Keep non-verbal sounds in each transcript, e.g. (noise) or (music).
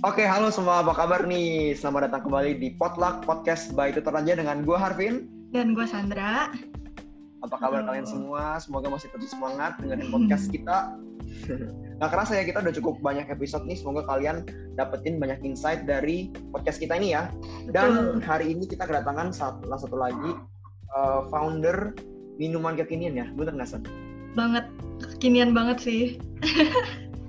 Oke, halo semua, apa kabar nih? Selamat datang kembali di Potluck Podcast by Tutor Aja dengan gue Harvin. Dan gue Sandra. Apa kabar Halo. kalian semua? Semoga masih terus semangat dengerin podcast kita. (laughs) Gak kerasa ya, kita udah cukup banyak episode nih. Semoga kalian dapetin banyak insight dari podcast kita ini ya. Dan hari ini kita kedatangan satu, salah satu lagi uh, founder minuman kekinian ya. Bener nggak, San? banget kekinian banget sih.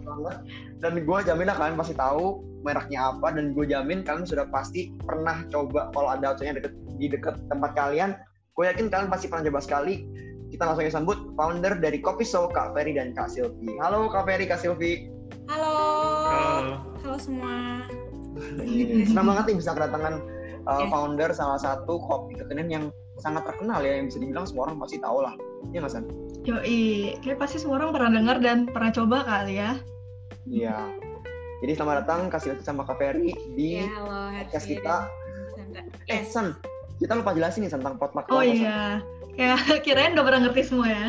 banget (laughs) dan gue jamin lah kalian pasti tahu mereknya apa dan gue jamin kalian sudah pasti pernah coba kalau ada outletnya deket, di dekat tempat kalian gue yakin kalian pasti pernah coba sekali kita langsung aja sambut founder dari Kopi Show Kak Ferry dan Kak Silvi halo Kak Ferry Kak Silvi Halo. Halo. Halo semua. senang banget nih bisa kedatangan uh, Oke. founder salah satu kopi kekinian yang sangat terkenal ya yang bisa dibilang semua orang pasti tahu lah Iya nggak San? Yoi, kayak pasti semua orang pernah dengar dan pernah coba kali ya. Iya jadi selamat datang Kak Silvi sama Kak Ferry di Ya, halo. podcast kita. eh. San kita lupa jelasin nih tentang potluck Oh apa, San? iya, kayak (laughs) kirain udah pernah ngerti semua ya.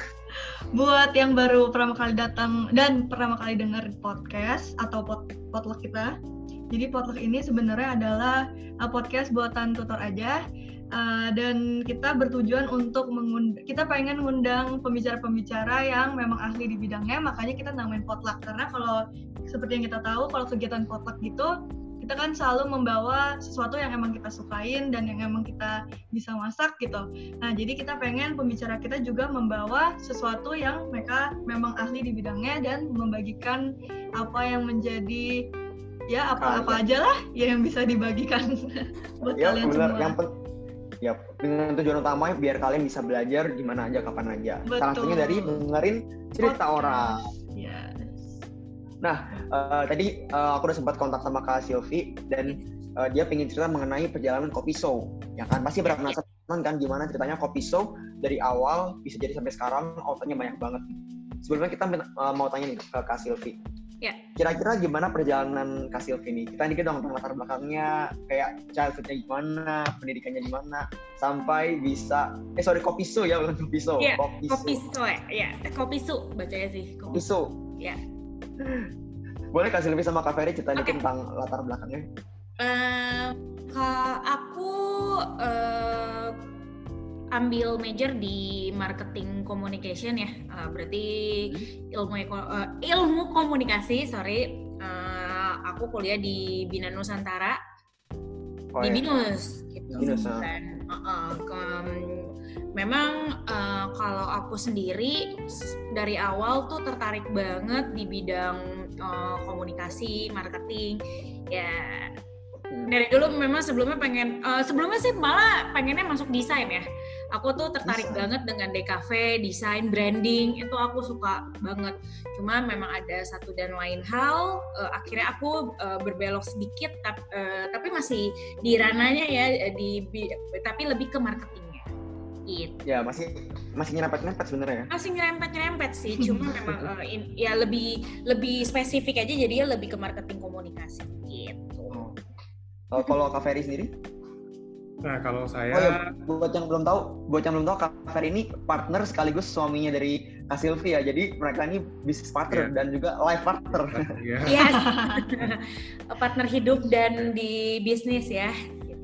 (laughs) Buat yang baru pertama kali datang dan pertama kali dengar podcast atau pot potluck kita, jadi potluck ini sebenarnya adalah uh, podcast buatan tutor aja. Uh, dan kita bertujuan untuk kita pengen ngundang pembicara-pembicara yang memang ahli di bidangnya makanya kita namain potluck karena kalau seperti yang kita tahu kalau kegiatan potluck gitu kita kan selalu membawa sesuatu yang emang kita sukain dan yang emang kita bisa masak gitu. Nah, jadi kita pengen pembicara kita juga membawa sesuatu yang mereka memang ahli di bidangnya dan membagikan apa yang menjadi ya apa-apa aja lah ya yang bisa dibagikan (laughs) buat ya kalian benar semua. yang pen- ya dengan tujuan utamanya biar kalian bisa belajar di mana aja kapan aja. Salah Betul. satunya dari dengerin cerita Podcast. orang. Yes. Eh, tadi eh, aku udah sempat kontak sama kak Silvi dan eh, dia pengen cerita mengenai perjalanan kopi show. Ya kan? Pasti berat penasaran kan gimana ceritanya kopi show dari awal bisa jadi sampai sekarang outletnya banyak banget. Sebelumnya kita eh, mau tanya nih ke kak Silvi Ya. kira-kira gimana perjalanan kak Silvi nih kita dikit dong tentang latar belakangnya kayak childhoodnya gimana pendidikannya gimana sampai bisa eh sorry kopi show ya bukan kopi show Iya, kopi, Kopi show. su, ya. Kopi su bacanya sih. kopi Kopi su. show Ya. (laughs) boleh kak Silvi sama kak Ferry cerita dikit Oke. tentang latar belakangnya Eh, ka- aku eh, ambil major di marketing communication ya. Eh, berarti ilmu eko- eh, ilmu komunikasi, sorry. Eh, aku kuliah di Bina Nusantara. oh, di iya. binus gitu Binus, ah. dan uh, uh, ke- memang uh, kalau aku sendiri dari awal tuh tertarik banget di bidang uh, komunikasi marketing ya dari dulu memang sebelumnya pengen uh, sebelumnya sih malah pengennya masuk desain ya aku tuh tertarik Desain. banget dengan DKV desain branding itu aku suka banget. Cuma memang ada satu dan lain hal uh, akhirnya aku uh, berbelok sedikit tapi, tapi masih di rananya ya eh, di bi- tapi lebih ke marketingnya. Gitu. Ya masih masih nyerempet nyerempet sebenarnya ya? Masih nyerempet nyerempet sih (laughs) cuma memang uh, in- ya lebih lebih spesifik aja jadi lebih ke marketing komunikasi gitu. Oh. Eh, kalau kak Ferry sendiri Nah, kalau saya Oh ya, buat yang belum tahu, buat yang belum tahu, Kak Fer ini partner sekaligus suaminya dari Kak Silvi ya. Jadi mereka ini bisnis partner Iya. dan juga life partner. ya, (laughs) Yes. partner hidup dan di bisnis ya.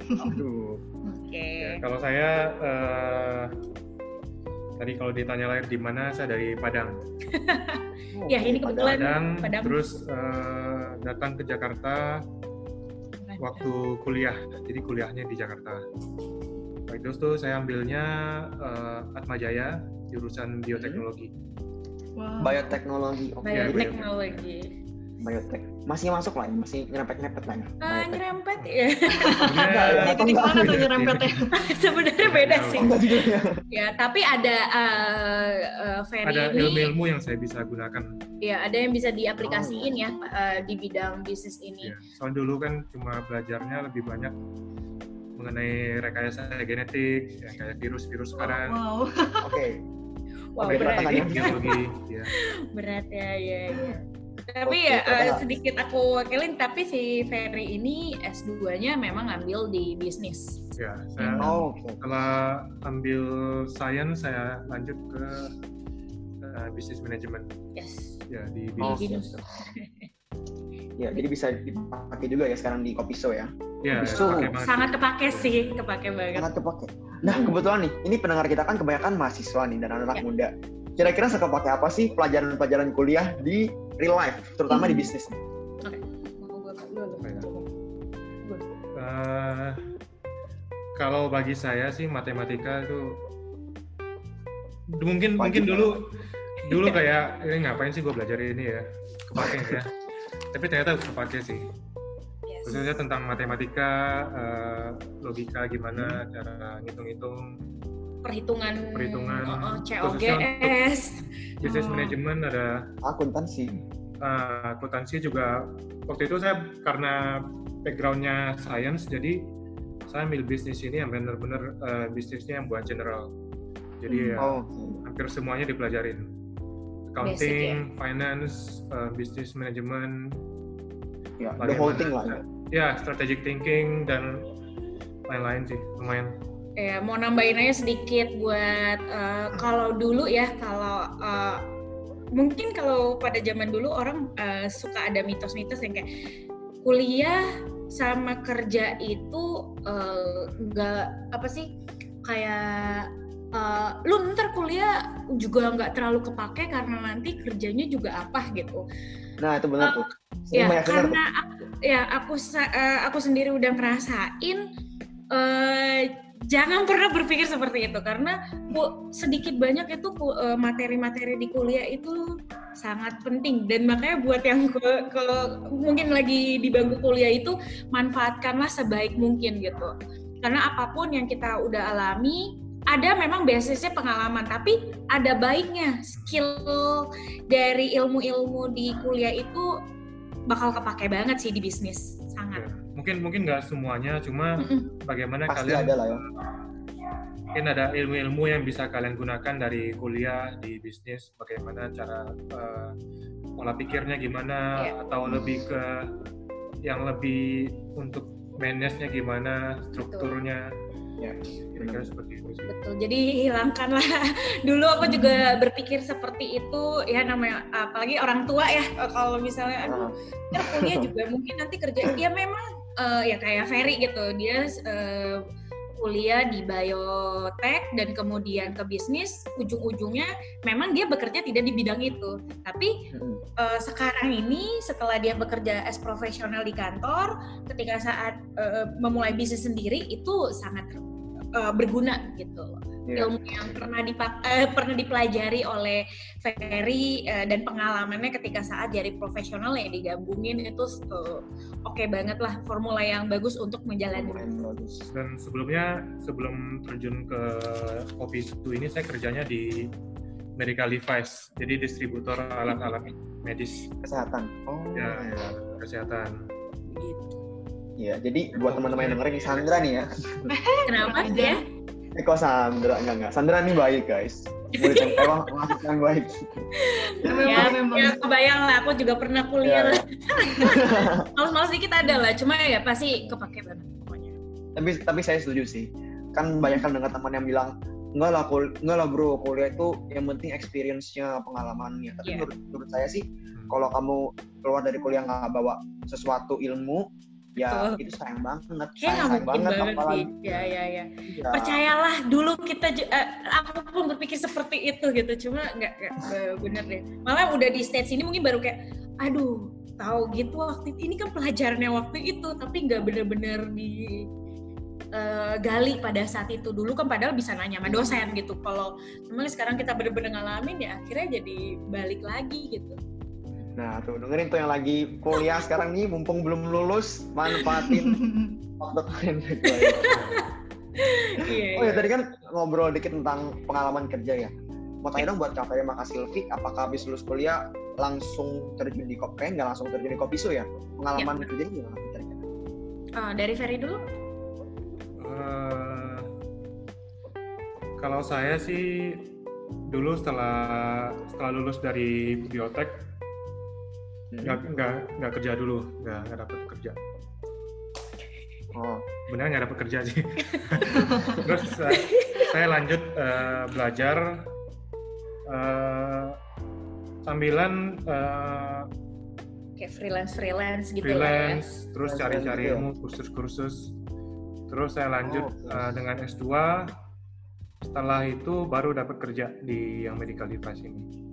aduh. Oke. Ya, kalau saya eh, tadi kalau ditanya lahir di mana, saya dari Padang. (laughs) Ya, ini kebetulan Padang, Padang. terus eh, datang ke Jakarta waktu kuliah. Jadi kuliahnya di Jakarta. Waktu itu tuh saya ambilnya eh, Atma Jaya, jurusan bioteknologi. Wow. Bioteknologi, oke. Jadi Bioteknologi. Biotek masih masuk lah, masih nyerempet nyerempet lah ya. Ah, nyerempet ya. Enggak, Jadi gimana tuh nyerempetnya? (laughs) Sebenarnya beda sih. Ya. Tapi ada uh, uh, Ferry Ada ini ilmu-ilmu yang saya bisa gunakan. ya ada yang bisa diaplikasiin ya uh, di bidang bisnis ini. Ya, soal dulu kan cuma belajarnya lebih banyak mengenai rekayasa genetik, ya, kayak virus-virus sekarang. Wow. Oke. Wah, Oke, berat, biologi, ya. (laughs) berat ya, ya, ya. Tapi ya uh, sedikit aku wakilin, tapi si Ferry ini S2-nya memang ngambil di bisnis. ya. Saya Oh, oke. setelah ambil science, saya lanjut ke uh, bisnis manajemen Yes. ya di Di Oh. (laughs) Ya, jadi bisa dipakai juga ya sekarang di Kopiso ya. Ya, Kopiso. pakai banget. Sangat kepake sih, kepake banget. Sangat kepake. Nah, kebetulan nih, ini pendengar kita kan kebanyakan mahasiswa nih dan anak-anak Ya. muda. Kira-kira suka pakai apa sih pelajaran-pelajaran kuliah di real life, terutama di Hmm. bisnis? Eh, kalau bagi saya sih matematika itu mungkin Wajib mungkin ya. dulu (laughs) dulu kayak ini ngapain sih gue belajar ini ya kepake ya tapi ternyata kepake sih Yes. khususnya tentang matematika eh, logika gimana cara ngitung-ngitung Perhitungan, Perhitungan, khususnya COGS. bisnis Oh. manajemen ada Akuntansi. eh, akuntansi juga waktu itu saya karena backgroundnya science jadi saya ambil bisnis ini yang benar-benar eh, bisnisnya yang buat general jadi ya Oh, hampir semuanya dipelajarin accounting, finance, eh, business management, ya, the whole thing lah. ya. ya strategic thinking dan lain-lain sih lumayan. Ya, mau nambahin aja sedikit buat eh, kalau dulu ya, kalau eh, mungkin kalau pada zaman dulu orang eh, suka ada mitos-mitos yang kayak kuliah sama kerja itu eh, nggak apa sih kayak eh, lu ntar kuliah juga nggak terlalu kepake karena nanti kerjanya juga apa gitu. Nah, itu benar tuh. Sering Ya, karena aku, ya aku eh, aku sendiri udah ngerasain eh, jangan pernah berpikir seperti itu karena bu, sedikit banyak itu eh, materi-materi di kuliah itu sangat penting. Dan makanya buat yang ke- kalau mungkin lagi di bangku kuliah itu manfaatkanlah sebaik mungkin gitu. Karena apa pun yang kita udah alami ada memang basisnya pengalaman tapi ada baiknya skill dari ilmu-ilmu di kuliah itu bakal kepake banget sih di bisnis sangat. Mungkin mungkin nggak semuanya, cuma bagaimana Pasti kalian ada lah ya. mungkin ada ilmu-ilmu yang bisa kalian gunakan dari kuliah di bisnis, bagaimana cara eh, pola pikirnya gimana, Iya. atau lebih ke yang lebih untuk manage-nya gimana, strukturnya, Ya, kira-kira seperti itu sih. Betul. Jadi hilangkanlah. (laughs) Dulu aku juga berpikir seperti itu ya namanya apalagi orang tua ya kalau misalnya aduh ntar kuliah juga mungkin nanti kerja ya memang eh, ya kayak Ferry gitu dia eh, kuliah di biotek dan kemudian ke bisnis ujung-ujungnya memang dia bekerja tidak di bidang itu tapi Mm-mm. eh, sekarang ini setelah dia bekerja as profesional di kantor, ketika saat eh, memulai bisnis sendiri itu sangat eh, berguna gitu. loh. Iya. Ilmu yang pernah dipak- eh, pernah dipelajari oleh Ferry eh, dan pengalamannya ketika saat jadi profesional yang digabungin itu oke banget lah formula yang bagus untuk menjalani. Dan sebelumnya sebelum terjun ke kopi itu ini saya kerjanya di medical device, jadi distributor alat-alat medis Kesehatan. Oh, ya ya. kesehatan. Gitu. Iya, jadi buat teman-teman yang dengerin Sandra nih ya. Kenapa ya? Eh kok Sandra enggak enggak. Sandra nih baik, guys. Murid yang emang mahasiswa yang baik. Memang, Ya, memang. ya kebayang lah, aku juga pernah kuliah Ya. (laughs) lah. Males-males dikit ada lah, cuma ya pasti kepake banget pokoknya. tapi tapi saya setuju sih. Kan banyak kan dengar teman yang bilang enggak lah kul enggak lah bro kuliah itu yang penting experience-nya pengalamannya tapi Iya. menurut, menurut saya sih kalau kamu keluar dari kuliah nggak bawa sesuatu ilmu ya Betul. itu sayang banget Kayak sayang, sayang mungkin banget, banget apalagi sih. Ya, ya, ya. Iya. Percayalah dulu kita, ju- eh, aku pun berpikir seperti itu gitu. Cuma nggak, bener deh. Malah udah di stage ini mungkin baru kayak, aduh, tahu gitu waktu itu. Ini kan pelajarannya waktu itu, tapi nggak bener-bener di eh, gali pada saat itu dulu kan padahal bisa nanya sama dosen gitu kalau memang sekarang kita bener-bener ngalamin ya akhirnya jadi balik lagi gitu nah tuh dengerin tuh yang lagi kuliah sekarang nih mumpung belum lulus manfaatin waktu kalian iya, oh ya tadi kan ngobrol dikit tentang pengalaman kerja ya. Mau tanya dong buat Kak Ferry sama Kak Silvi apakah habis lulus kuliah langsung terjun di kopi nggak langsung terjun di kopi su ya? Pengalaman kerjanya gimana Ah, dari Ferry dulu? Eh, kalau saya sih dulu setelah setelah lulus dari biotek nggak nggak nggak kerja dulu nggak nggak dapat kerja oh benar nggak dapat kerja sih (laughs) terus saya, saya lanjut eh, belajar eh, sambilan eh, kayak freelance freelance gitu freelance, lah terus Freelance cari-cari gitu ya? ilmu kursus-kursus. Terus saya lanjut Oh, uh, dengan S2. Setelah itu baru dapat kerja di yang medical device ini.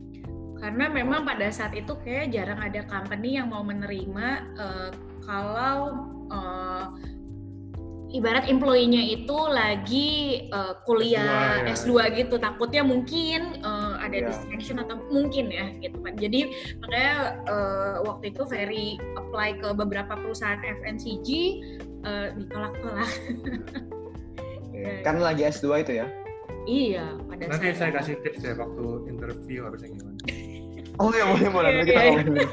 Ya. karena memang pada saat itu kayak jarang ada company yang mau menerima eh, kalau eh, ibarat employee-nya itu lagi eh, kuliah S2, ya. S2, gitu takutnya mungkin eh, ada Iya. distraction atau mungkin ya gitu kan jadi makanya eh, waktu itu Ferry apply ke beberapa perusahaan FNCG eh, ditolak-tolak Kan lagi S2 itu ya. iya pada Nanti saat saya kasih tips ya waktu interview harusnya gimana. Oh ya boleh boleh Iya, nanti kita iya. ngomongin.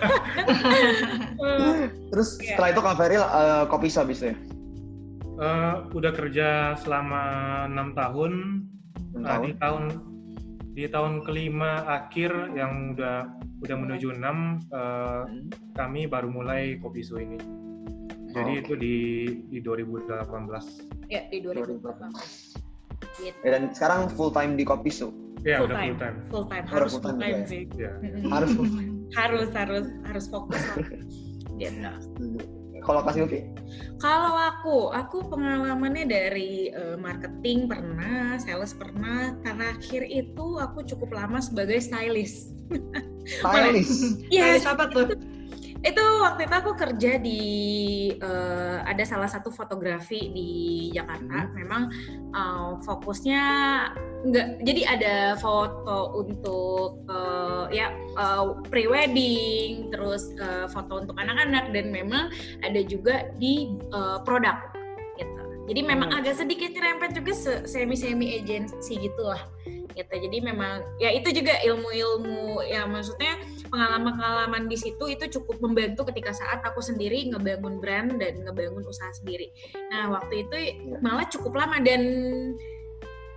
Eh, Terus Iya. setelah itu Kak Ferry eh, kopi shop habis ya? Eh, udah kerja selama enam tahun. Enam Nah, tahun. di tahun di tahun kelima akhir yang udah udah menuju enam eh, Hmm. kami baru mulai kopi su ini. Jadi Oh, itu di di 2018. ya di 2018 gitu. Ya, dan sekarang full time di kopi shop. Ya Full udah time. full time. full time harus full full time time ya? sih Ya. Harus full (laughs) harus harus harus fokus gitu. Kalau Kak Silvi? Kalau aku, aku pengalamannya dari eh, marketing pernah, sales pernah. Terakhir itu aku cukup lama sebagai stylist. (laughs) Stylist. Yes, Stylist apa tuh? Itu waktu itu aku kerja di eh, ada salah satu fotografi di Jakarta. Hmm. Memang eh, fokusnya nggak, jadi ada foto untuk eh, ya eh, pre-wedding, terus eh, foto untuk anak-anak dan memang ada juga di eh, produk gitu. Jadi memang Hmm. agak sedikit nyerempet juga se- semi-semi agency gitulah gitu. Jadi memang ya itu juga ilmu-ilmu ya maksudnya pengalaman-pengalaman di situ itu cukup membantu ketika saat aku sendiri ngebangun brand dan ngebangun usaha sendiri. Nah waktu itu malah cukup lama dan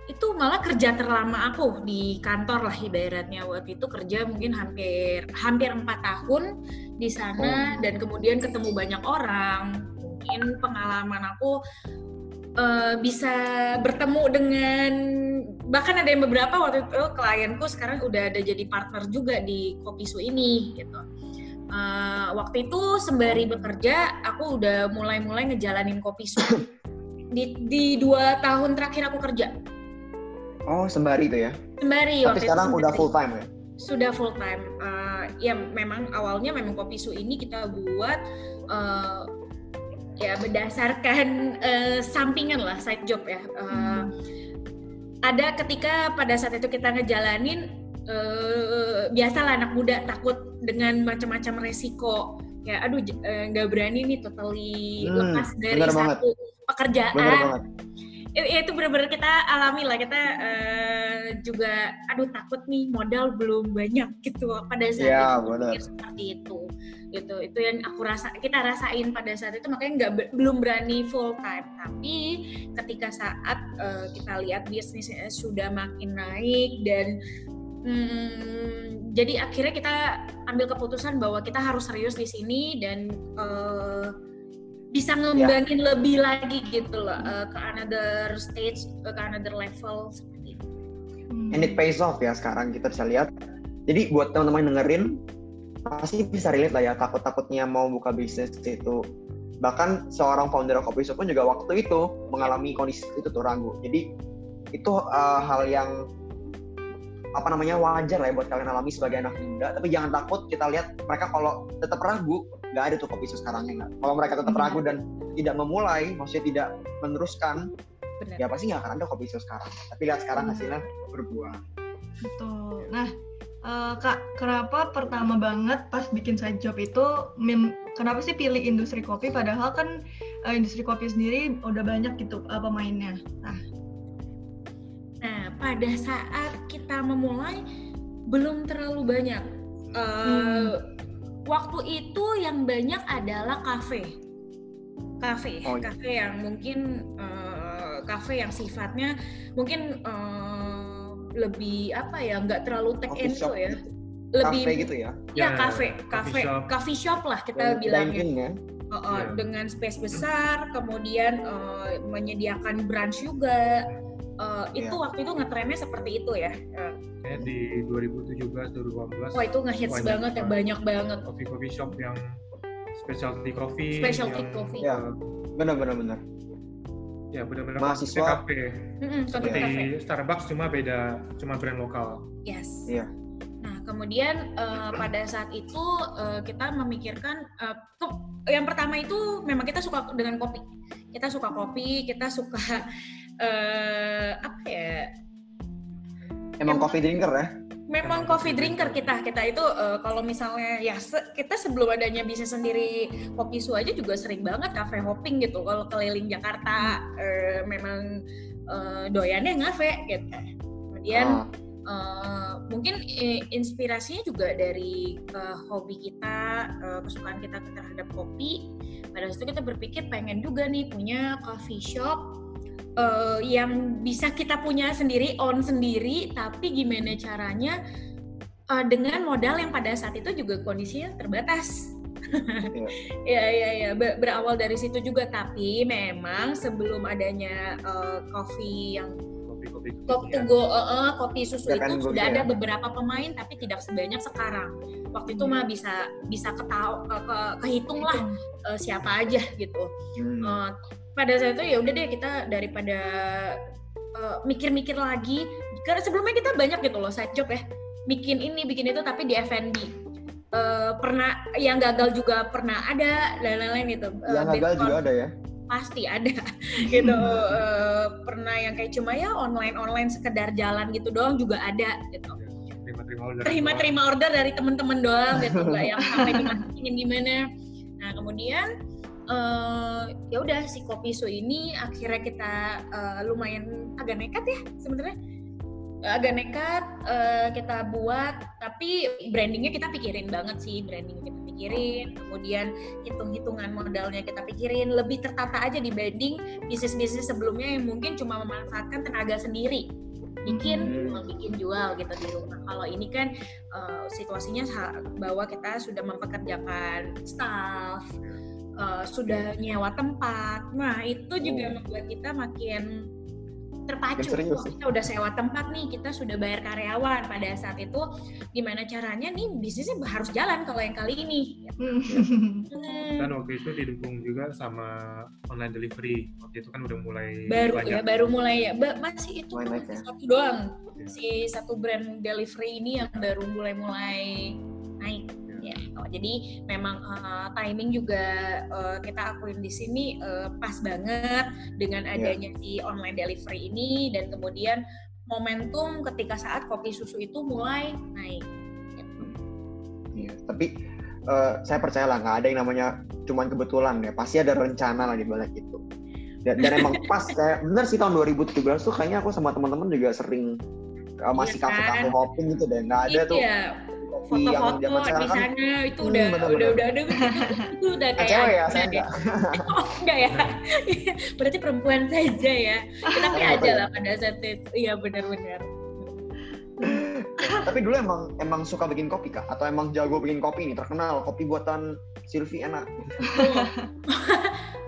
itu malah kerja terlama aku di kantor lah ibaratnya waktu itu kerja mungkin hampir hampir empat tahun di sana Oh. dan kemudian ketemu banyak orang mungkin pengalaman aku eh, bisa bertemu dengan bahkan ada yang beberapa waktu itu klienku sekarang udah ada jadi partner juga di kopi su ini gitu Eh, waktu itu sembari bekerja aku udah mulai-mulai ngejalanin kopi su di, di dua tahun terakhir aku kerja Oh sembari itu ya? sembari Tapi waktu itu sekarang udah sembari. full time ya? sudah full time Eh, ya memang awalnya memang kopi su ini kita buat eh, ya berdasarkan eh, sampingan lah side job ya. Eh, ada ketika pada saat itu kita ngejalanin eh, biasalah anak muda takut dengan macam-macam resiko. Ya aduh nggak berani nih totally Hmm, lepas dari bener banget. satu pekerjaan banget. I- itu benar-benar kita alami lah. Kita eh, juga aduh takut nih modal belum banyak gitu pada saat Iya, itu seperti itu gitu itu yang aku rasa kita rasain pada saat itu makanya nggak be- belum berani full time tapi ketika saat eh, kita lihat bisnisnya sudah makin naik dan hmm, jadi akhirnya kita ambil keputusan bahwa kita harus serius di sini dan eh, bisa ngembangin lebih lagi gitu loh eh, ke another stage ke another level seperti itu. Hmm. And it pays off ya sekarang kita bisa lihat. Jadi buat teman-teman dengerin pasti bisa relate lah ya takut-takutnya mau buka bisnis itu. Bahkan seorang founder kopi shop pun juga waktu itu mengalami kondisi itu tuh ragu. Jadi itu uh, hal yang apa namanya wajar lah ya buat kalian alami sebagai anak muda. Tapi jangan takut kita lihat mereka kalau tetap ragu nggak ada tuh kopi shop sekarang ya nggak. Kalau mereka tetap Benar. ragu dan tidak memulai, maksudnya tidak meneruskan, Benar. ya pasti nggak akan ada kopi shop sekarang. Tapi lihat sekarang hasilnya berbuah. Betul. Nah, eh, Kak, kenapa pertama banget pas bikin side job itu, kenapa sih pilih industri kopi? Padahal kan eh, industri kopi sendiri udah banyak gitu eh, pemainnya. Nah, Nah, pada saat kita memulai belum terlalu banyak. Eh, Hmm. Waktu itu yang banyak adalah kafe, kafe, Oh, iya. kafe yang mungkin eh, kafe yang sifatnya mungkin eh, lebih apa ya, nggak terlalu take Coffee and ya, gitu. lebih Cafe gitu ya. ya Ya, kafe, coffee kafe, shop. coffee shop lah kita Dan bilangnya. ya. Uh, uh, Iya. dengan space besar, kemudian uh, menyediakan brunch juga. Uh, Iya. Itu waktu itu ngetrennya seperti itu ya. Uh, Kayaknya di 2017 2018 wah itu ngehits banget ya, banget. banyak banget. coffee coffee shop yang specialty coffee Specialty yang, coffee. Ya. benar benar benar ya benar-benar Mahasiswa. kafe konsep seperti cafe. Starbucks cuma beda cuma brand lokal Yes. Iya. Nah, kemudian eh, pada saat itu eh, kita memikirkan eh, tuh, yang pertama itu memang kita suka dengan kopi. Kita suka kopi, kita suka (laughs) eh, apa ya? emang Emang- coffee drinker ya Memang Emang coffee drinker kita. Kita itu eh, kalau misalnya ya se- kita sebelum adanya bisnis sendiri kopi su aja juga sering banget cafe hopping gitu. Kalau keliling Jakarta eh, memang eh, doyannya ngafe gitu. Kemudian Ah, Eh, mungkin eh, inspirasinya juga dari eh, hobi kita, eh, kesukaan kita terhadap kopi. Pada saat itu kita berpikir pengen juga nih punya coffee shop eh, yang bisa kita punya sendiri, own sendiri, tapi gimana caranya eh, dengan modal yang pada saat itu juga kondisinya terbatas. (laughs) ya ya ya Ber- berawal dari situ juga tapi memang sebelum adanya eh, coffee yang kopi-kopi Kopi to go, eh, kopi susu Ya itu sudah ya. ada beberapa pemain tapi tidak sebanyak sekarang. Waktu itu mah bisa bisa ketau, ke, ke- kehitung lah eh, siapa aja gitu. hmm. Eh, pada saat itu ya udah deh kita daripada eh, mikir-mikir lagi. Karena sebelumnya kita banyak gitu loh side job ya. Bikin ini bikin itu tapi di F&B Eh, pernah yang gagal juga pernah ada dan lain-lain gitu. Eh, yang gagal juga ada ya? Pasti ada. (laughs) Gitu Eh, pernah yang kayak cuma ya online online sekedar jalan gitu doang juga ada gitu. Terima-terima order terima terima order dari temen-temen doang gitu nggak yang sampai (laughs) dimasukin gimana. Nah kemudian eh ya udah si kopi su ini akhirnya kita eh, lumayan agak nekat ya sebenarnya. Agak nekat eh, kita buat tapi brandingnya kita pikirin banget sih branding kita pikirin kemudian hitung-hitungan modalnya kita pikirin. Lebih tertata aja dibanding bisnis-bisnis sebelumnya yang mungkin cuma memanfaatkan tenaga sendiri. Bikin Hmm. bikin jual gitu di rumah. Kalau ini kan eh, situasinya bahwa kita sudah mempekerjakan staff eh, sudah nyewa tempat. Nah itu juga Oh. membuat kita makin terpacu. Serius Wah, kita udah sewa tempat nih kita sudah bayar karyawan pada saat itu. Gimana caranya nih bisnisnya harus jalan kalau yang kali ini. Hmm, dan (laughs) waktu itu didukung juga sama online delivery. Waktu itu kan udah mulai baru banyak. ya baru mulai ya. Ba- masih itu Mulai ya. satu doang. Iya. si satu brand delivery ini yang baru mulai-mulai naik Oh, jadi memang uh, timing juga uh, kita akuin di sini uh, pas banget dengan Ya. adanya si online delivery ini dan kemudian momentum ketika saat kopi susu itu mulai naik. Iya, tapi eh, saya percaya lah nggak ada yang namanya cuman kebetulan ya. Pasti ada rencana lah di balik itu. Dan, dan emang pas (laughs) kayak bener sih tahun 2017 tuh kayaknya aku sama teman-teman juga sering eh, masih Iya kan? kafe-kafe hopping gitu deh. Nggak ada tuh iya yang foto-foto zaman di kan sana itu Hmm, udah bener-bener. udah udah ada itu, itu udah (laughs) Ah, kayak cewek ya saya enggak (laughs) Oh, enggak ya? (laughs) Berarti perempuan saja ya. Tapi Kenapa aja lah pada saat itu. Iya benar-benar. tapi dulu emang emang suka bikin kopi kak atau emang jago bikin kopi nih terkenal kopi buatan Silvi enak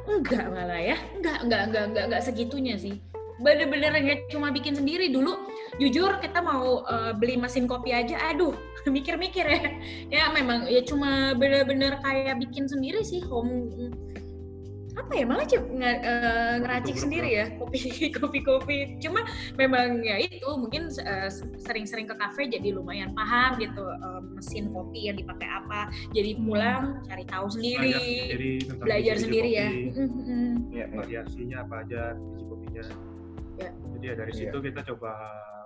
enggak malah ya. Enggak, enggak, enggak, enggak, enggak segitunya sih. Bener-bener nggak cuma bikin sendiri. Dulu. Jujur kita mau eh, beli mesin kopi aja, aduh (laughs) mikir-mikir ya. Ya memang ya cuma bener-bener kayak bikin sendiri sih home apa ya malah cip, nge- eh, ngeracik sendiri ya kopi (laughs) kopi kopi cuma memang ya itu mungkin eh, sering-sering ke kafe jadi lumayan paham gitu eh, mesin kopi yang dipakai apa. Jadi pulang cari tahu sendiri jadi tentang belajar sendiri ya. kopi, iya. variasinya apa aja biji kopinya Ya. jadi ya dari Iya. situ kita coba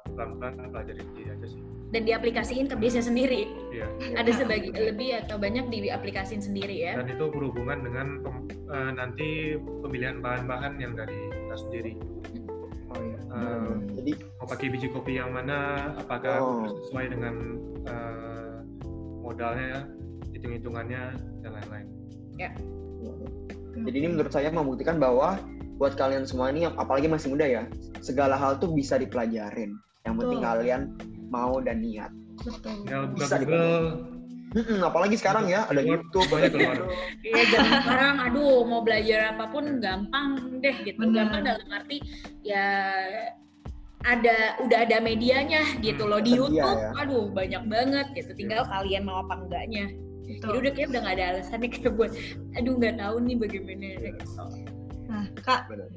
pelan-pelan pelajari sendiri aja sih dan diaplikasiin ke bisnis sendiri Iya. ada sebagi lebih atau banyak diaplikasiin sendiri ya dan itu berhubungan dengan pem- eh, nanti pemilihan bahan-bahan yang dari kita sendiri Oh, iya. Eh, jadi mau pakai biji kopi yang mana apakah Oh. sesuai dengan eh, modalnya hitung-hitungannya dan lain-lain jadi ini menurut saya membuktikan bahwa buat kalian semua ini apalagi masih muda ya segala hal tuh bisa dipelajarin yang penting Betul. kalian mau dan niat betul buka Bisa Google Mm-mm, apalagi sekarang ya ada YouTube banyak keluar. (laughs) Iya zaman sekarang, aduh mau belajar apa pun gampang deh gitu. Benar. Gampang dalam arti ya ada udah ada medianya gitu loh di Tersedia YouTube. ya. Aduh banyak banget gitu. Tinggal kalian mau apa enggaknya. Gitu. Jadi udah kayak udah nggak ada alasan nih (laughs) kayak buat, aduh nggak tahu nih bagaimana gitu. Nah, Kak, Benar.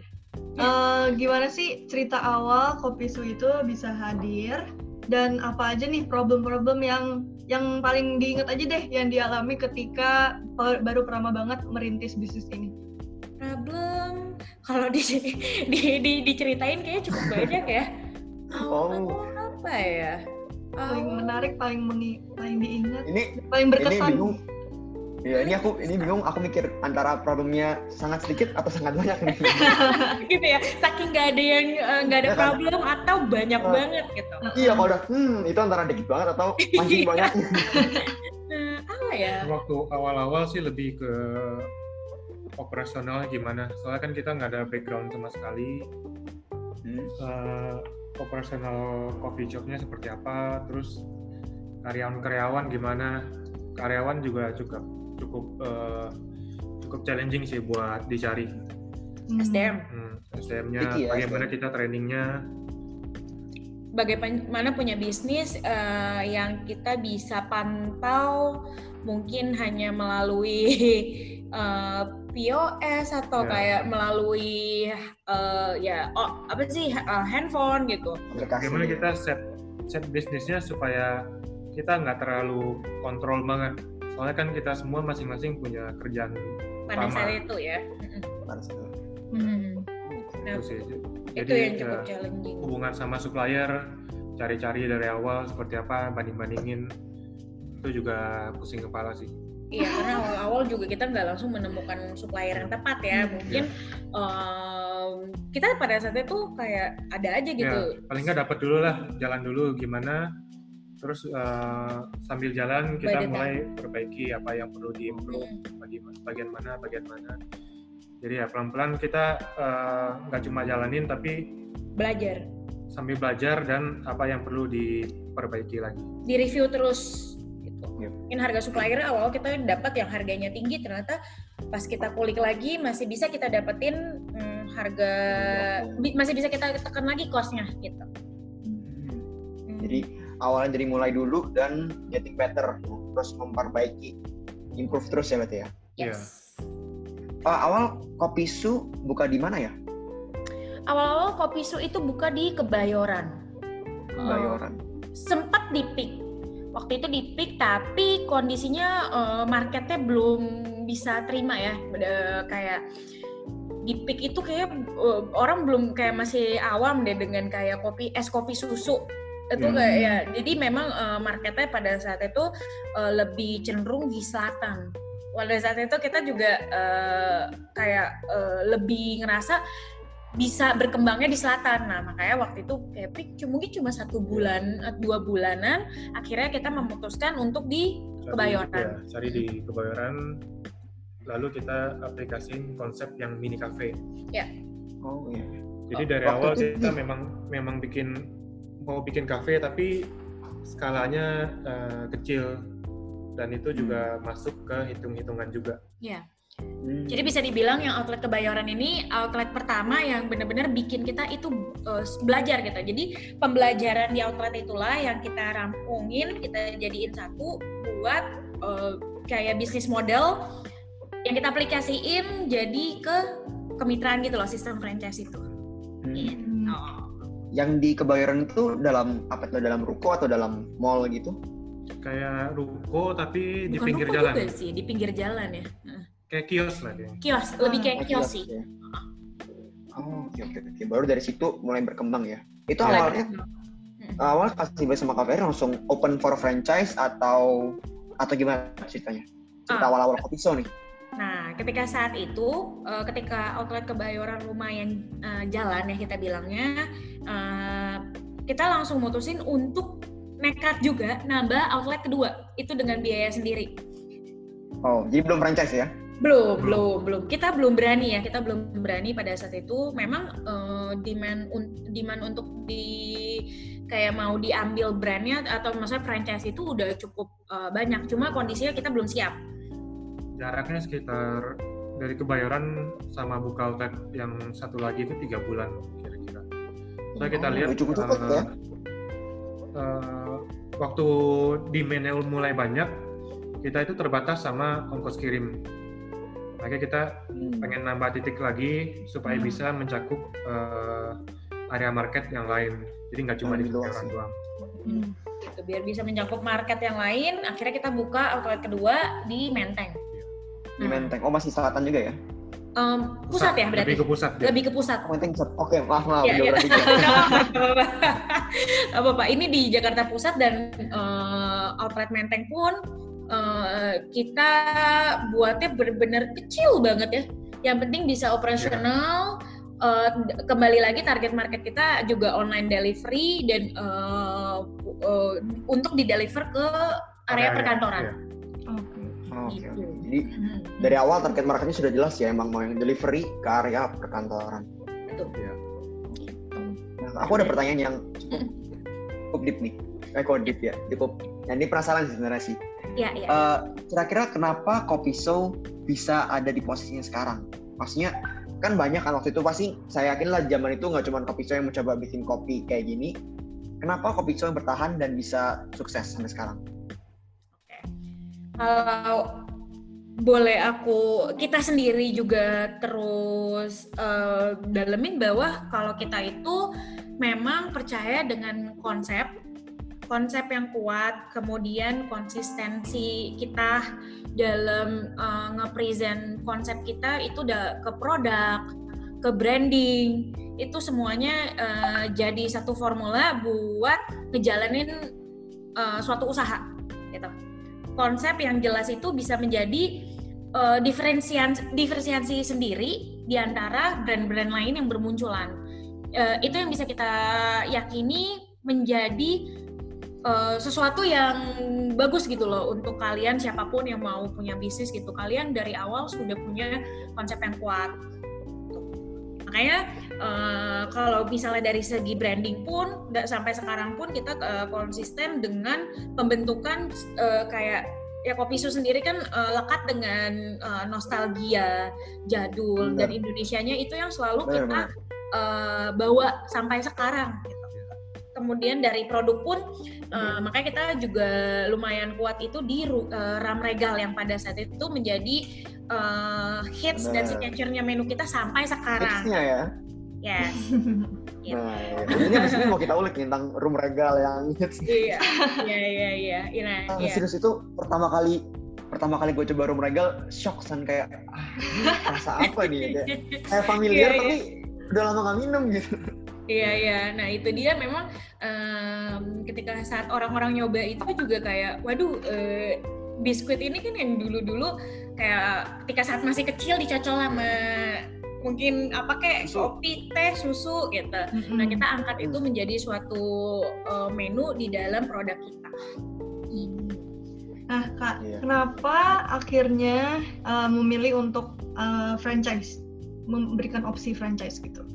eh, gimana sih cerita awal Kopi Su itu bisa hadir dan apa aja nih problem-problem yang yang paling diingat aja deh yang dialami ketika baru pertama banget merintis bisnis ini. Problem kalau di, di, di diceritain kayaknya cukup banyak ya. Oh. Apa ya? Paling menarik, paling mengi- paling diingat, Ini paling ini berkesan. bingung. Ya ini aku ini bingung. Aku mikir antara problemnya sangat sedikit atau sangat banyak nih. (laughs) gitu ya saking nggak ada yang eh, nggak ada Ya kan? problem atau banyak Oh. banget gitu iya kalau udah hmm itu antara dikit banget atau (laughs) makin Iya. banyak. nah, (laughs) apa ya Waktu awal-awal sih lebih ke operasional gimana. Soalnya kan kita nggak ada background sama sekali. Hmm. Eh, operasional coffee shopnya seperti apa, terus karyawan-karyawan gimana. Karyawan juga cukup cukup eh, cukup challenging sih buat dicari. Hmm. SDM Hmm, SDM-nya, Picky ya, bagaimana SDM. kita trainingnya. bagaimana punya bisnis eh, yang kita bisa pantau mungkin hanya melalui (laughs) eh, POS atau Ya. kayak melalui eh, ya oh, apa sih eh, handphone gitu. Bagaimana kita set set bisnisnya supaya kita nggak terlalu kontrol banget. Soalnya kan kita semua masing-masing punya kerjaan pada Sama. saat itu ya Harus. Hmm. Nah, itu sih. itu yang ya, cukup challenging hubungan sama supplier, cari-cari dari awal seperti apa, banding-bandingin itu juga pusing kepala sih. Iya, karena awal-awal juga kita nggak langsung menemukan supplier yang tepat ya. Hmm, Mungkin em, kita pada saat itu kayak ada aja gitu. Ya, paling nggak dapat dulu lah, jalan dulu gimana. Terus eh, sambil jalan kita time. mulai perbaiki apa yang perlu diimprove, Hmm. bagian, mana, bagian mana. Jadi ya pelan-pelan kita eh, nggak cuma jalanin tapi Belajar, sambil belajar dan apa yang perlu diperbaiki lagi. di review terus gitu. Yep. Mungkin harga supplier awal kita dapat yang harganya tinggi, ternyata pas kita kulik lagi masih bisa kita dapetin hmm, harga bi- masih bisa kita tekan lagi costnya gitu. Hmm. Jadi awalnya dari mulai dulu dan getting better, terus memperbaiki, improve terus ya berarti ya. yes. Oh, awal kopi su buka di mana ya? Awal-awal kopi su itu buka di Kebayoran. Bayoran. sempat di peak waktu itu di peak tapi kondisinya eh, marketnya belum bisa terima ya Beda- kayak di peak itu kayak eh, orang belum kayak masih awam deh dengan kayak kopi es kopi susu itu Hmm. kayak ya jadi memang eh, marketnya pada saat itu eh, lebih cenderung di selatan pada saat itu kita juga eh, kayak eh, lebih ngerasa bisa berkembangnya di selatan. Nah, makanya waktu itu cuma- mungkin cuma satu bulan, eh, dua bulanan. Akhirnya kita memutuskan untuk di Cari- Kebayoran. ya, cari di Kebayoran. Lalu kita aplikasiin konsep yang mini cafe. Oh iya. Jadi Oh, dari waktu awal itu kita memang memang bikin mau bikin cafe tapi skalanya eh, kecil dan itu juga masuk ke hitung-hitungan juga. Hmm. Jadi bisa dibilang yang outlet Kebayoran ini outlet pertama yang benar-benar bikin kita itu eh, belajar gitu. Jadi pembelajaran di outlet itulah yang kita rampungin, kita jadiin satu buat eh, kayak bisnis model yang kita aplikasiin jadi ke kemitraan gitu loh sistem franchise itu. Hmm. Hmm. Yang di Kebayoran itu dalam apa tuh dalam ruko atau dalam mall gitu? Kayak ruko tapi di Bukan pinggir ruko jalan. juga sih, di pinggir jalan ya. Heeh. Kayak kios lah dia. Kios, lebih kayak Oh, kios kios sih. ya. Oh, oke oke oke. Baru dari situ mulai berkembang ya. Itu Mulai awalnya berkembang. awal kasih sama kafe langsung open for franchise atau atau gimana ceritanya? Cerita Ah. awal-awal kopi nih. Nah, ketika saat itu, eh, ketika outlet Kebayoran lumayan eh, jalan ya kita bilangnya, eh, kita langsung mutusin untuk nekat juga nambah outlet kedua itu dengan biaya sendiri. Oh, jadi belum franchise ya? Belum, Belum. belum. Kita belum berani ya, kita belum berani pada saat itu. Memang eh, demand un- demand untuk di kayak mau diambil brandnya atau maksudnya franchise itu udah cukup eh, banyak. Cuma kondisinya kita belum siap. Jaraknya sekitar dari Kebayoran sama buka outlet yang satu lagi itu tiga bulan kira-kira. Soalnya kita Oh, lihat cukup eh, ya. eh, waktu demand mulai banyak, kita itu terbatas sama ongkos kirim. Makanya kita Hmm. pengen nambah titik lagi supaya Hmm. bisa mencakup eh, area market yang lain. Jadi nggak cuma di Lebih luas Kemayoran ya. doang. Hmm. Gitu, biar bisa mencakup market yang lain akhirnya kita buka outlet kedua di Menteng Di Menteng. Oh masih selatan juga ya? Em, pusat, ya berarti Lebih ke pusat. dia. lebih ke pusat Oh, Menteng pusat. Oke, maaf maaf. Udah iya. berarti dikit. apa pak ini di Jakarta Pusat dan eh, outlet Menteng pun eh, kita buatnya benar-benar kecil banget ya yang penting bisa operasional Eh, d- kembali lagi target market kita juga online delivery dan eh, eh, untuk di deliver ke area Area, perkantoran iya. Oke. Oke, Gitu. oke. Jadi Hmm, dari awal target marketnya sudah jelas ya emang mau yang delivery ke area perkantoran. betul. Iya. Nah, aku ada pertanyaan yang cukup, cukup deep nih. Eh, kok deep ya? Cukup. Nah, ini penasaran sih sebenarnya sih. Ya, ya. Eh, kira-kira kenapa Kopi Show bisa ada di posisinya sekarang? Maksudnya kan banyak kan waktu itu pasti saya yakin lah zaman itu nggak cuma Kopi Show yang mencoba bikin kopi kayak gini. Kenapa Kopi Show yang bertahan dan bisa sukses sampai sekarang? Kalau boleh aku kita sendiri juga terus eh, dalemin bahwa kalau kita itu memang percaya dengan konsep konsep yang kuat kemudian konsistensi kita dalam eh, nge-present konsep kita itu udah ke produk ke branding itu semuanya eh, jadi satu formula buat ngejalanin eh, suatu usaha gitu konsep yang jelas itu bisa menjadi uh, diferensian diferensiasi sendiri di antara brand-brand lain yang bermunculan. Uh, itu yang bisa kita yakini menjadi uh, sesuatu yang bagus gitu loh untuk kalian siapa pun yang mau punya bisnis gitu. Kalian dari awal sudah punya konsep yang kuat. Makanya uh, kalau misalnya dari segi branding pun da- sampai sekarang pun kita uh, konsisten dengan pembentukan uh, kayak ya kopi su sendiri kan uh, lekat dengan uh, nostalgia jadul Benar. dan Indonesianya itu yang selalu Benar, kita benar. uh, bawa sampai sekarang. Kemudian dari produk pun uh, makanya kita juga lumayan kuat itu di uh, ram regal yang pada saat itu menjadi uh, hits dan Benar. signature-nya menu kita sampai sekarang. Hitsnya ya. Yes. (laughs) Gitu. Nah, ya. ini abis ini mau kita ulik nih tentang room regal yang hits. Iya, iya, iya, iya. Nah, Nah, iya. serius itu pertama kali pertama kali gue coba room regal shock san kayak ah, rasa apa nih kayak, kayak familiar Iya, tapi udah lama gak minum gitu. Iya iya, nah itu dia memang em, ketika saat orang-orang nyoba itu juga kayak, waduh eh, biskuit ini kan yang dulu-dulu kayak ketika saat masih kecil dicocol sama mungkin apa kayak Susu. kopi, teh, susu gitu. Mm-mm. Nah kita angkat itu menjadi suatu eh, menu di dalam produk kita. Nah, Kak, Iya. kenapa akhirnya uh, memilih untuk uh, franchise? Memberikan opsi franchise gitu.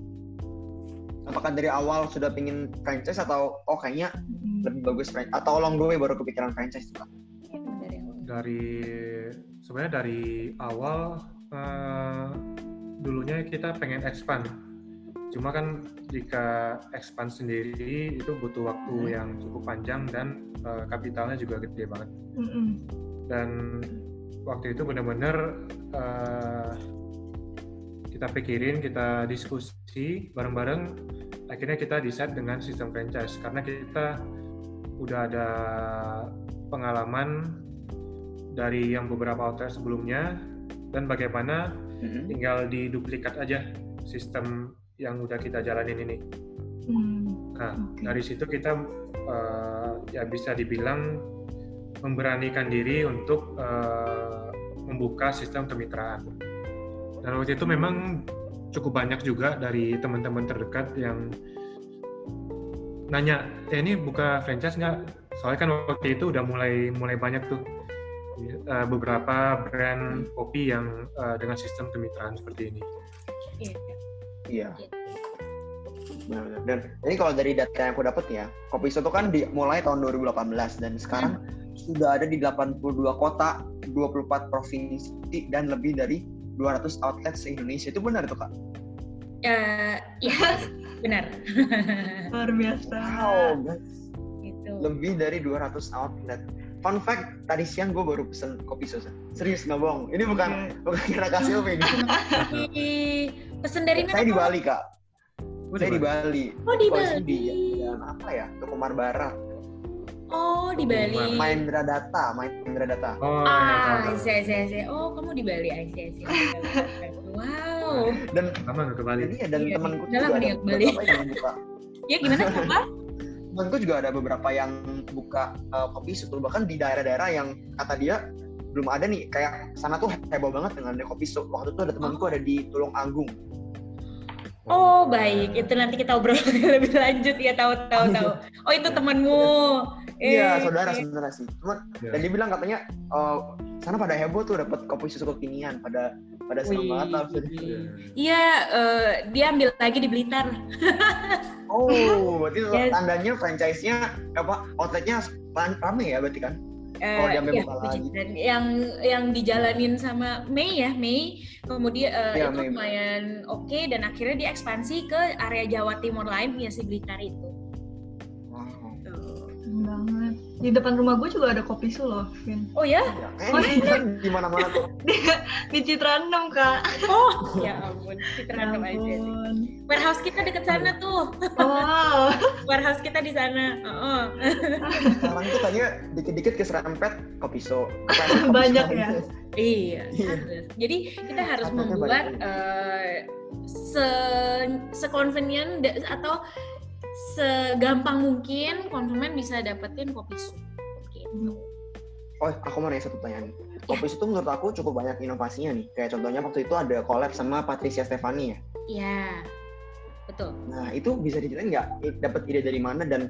Apakah dari awal sudah pingin franchise atau oh kayaknya Mm. lebih bagus franchise atau along the way baru kepikiran franchise tuh? Kak? Dari dari sebenarnya dari awal eh, dulunya kita pengen expand cuma kan jika expand sendiri itu butuh waktu Hmm. yang cukup panjang dan eh, kapitalnya juga gede banget Mm-mm. dan waktu itu benar-benar eh, kita pikirin kita diskusi bareng-bareng akhirnya kita decide dengan sistem franchise karena kita udah ada pengalaman dari yang beberapa outlet sebelumnya dan bagaimana tinggal diduplikat aja sistem yang udah kita jalanin ini. Hmm. Nah, Oke. dari situ kita eh, ya bisa dibilang memberanikan diri untuk eh, membuka sistem kemitraan. Dan waktu itu memang cukup banyak juga dari teman-teman terdekat yang nanya, eh ini buka franchise nggak? Soalnya kan waktu itu udah mulai mulai banyak tuh eh, beberapa brand kopi yang eh, dengan sistem kemitraan seperti ini. Iya. Iya. Benar-benar. Dan ini kalau dari data yang aku dapat ya, Kopi itu kan dimulai tahun 2018 dan sekarang sudah ada di 82 kota, 24 provinsi dan lebih dari 200 outlet se-Indonesia. Itu benar itu Kak? Eh, Iya, (laughs) benar. Luar biasa. Wow, guys. gitu. Lebih dari 200 outlet. fun fact tadi siang gue baru pesen kopi susu serius nggak bohong ini bukan bukan kira kasih Ih, Pesen dari mana? saya di? Bali kak saya di Bali Oh di Bali. di apa ya Tukumar Barat Oh di Bali. Mahendra Data Mahendra Data Oh, Ah, saya saya saya. Oh kamu di Bali, I see, I see. Wow. dan nggak ke Bali? jadi ya dan Iya, temanku juga ada ke Bali. beberapa yang buka (laughs) Ya gimana kenapa? temanku juga ada beberapa yang buka uh, kopi susu bahkan di daerah-daerah yang kata dia belum ada nih kayak sana tuh heboh banget dengan kopi susu waktu itu ada temanku ada di Tulung Agung Oh baik, itu nanti kita obrol (laughs) lebih lanjut ya tahu tahu tahu. Oh itu temanmu. iya Eh, saudara eh. saudara sih cuman Ya. dan dia bilang katanya uh, sana pada heboh tuh dapat kopi susu kekinian pada pada seneng Wih. banget lah Iya. Eh, dia ambil lagi di Blitar. oh berarti (laughs) Yes. tandanya franchise-nya apa outletnya rame ya berarti kan Puji lagi. Tuhan. yang yang dijalanin sama Mei ya Mei kemudian eh, Iya, itu Mei. lumayan oke dan akhirnya diekspansi ke area Jawa Timur lain ya si Blitar itu. wow. Tuh. Keren banget. Di depan rumah gue juga ada kopi su loh, Vin. Oh ya? Ya, kayaknya kan di mana-mana tuh (laughs) Di Citra 6, Kak. Oh (laughs) ya ampun, kita Ya random aja sih. Warehouse kita deket sana tuh, Wow. (laughs) warehouse kita di sana. Heeh. sekarang tuh kayaknya dikit-dikit keserempet kopi so Banyak ya. Iya. Iya. Jadi kita harus Katanya membuat banyak. eh, se seconvenient atau segampang mungkin konsumen bisa dapetin kopi sup. Gitu. Oh, aku mau nanya satu pertanyaan. Kopi itu menurut aku cukup banyak inovasinya nih. Kayak contohnya waktu itu ada collab sama Patricia Stefani ya. Iya. Betul. Nah, itu bisa diceritain nggak dapat ide dari mana dan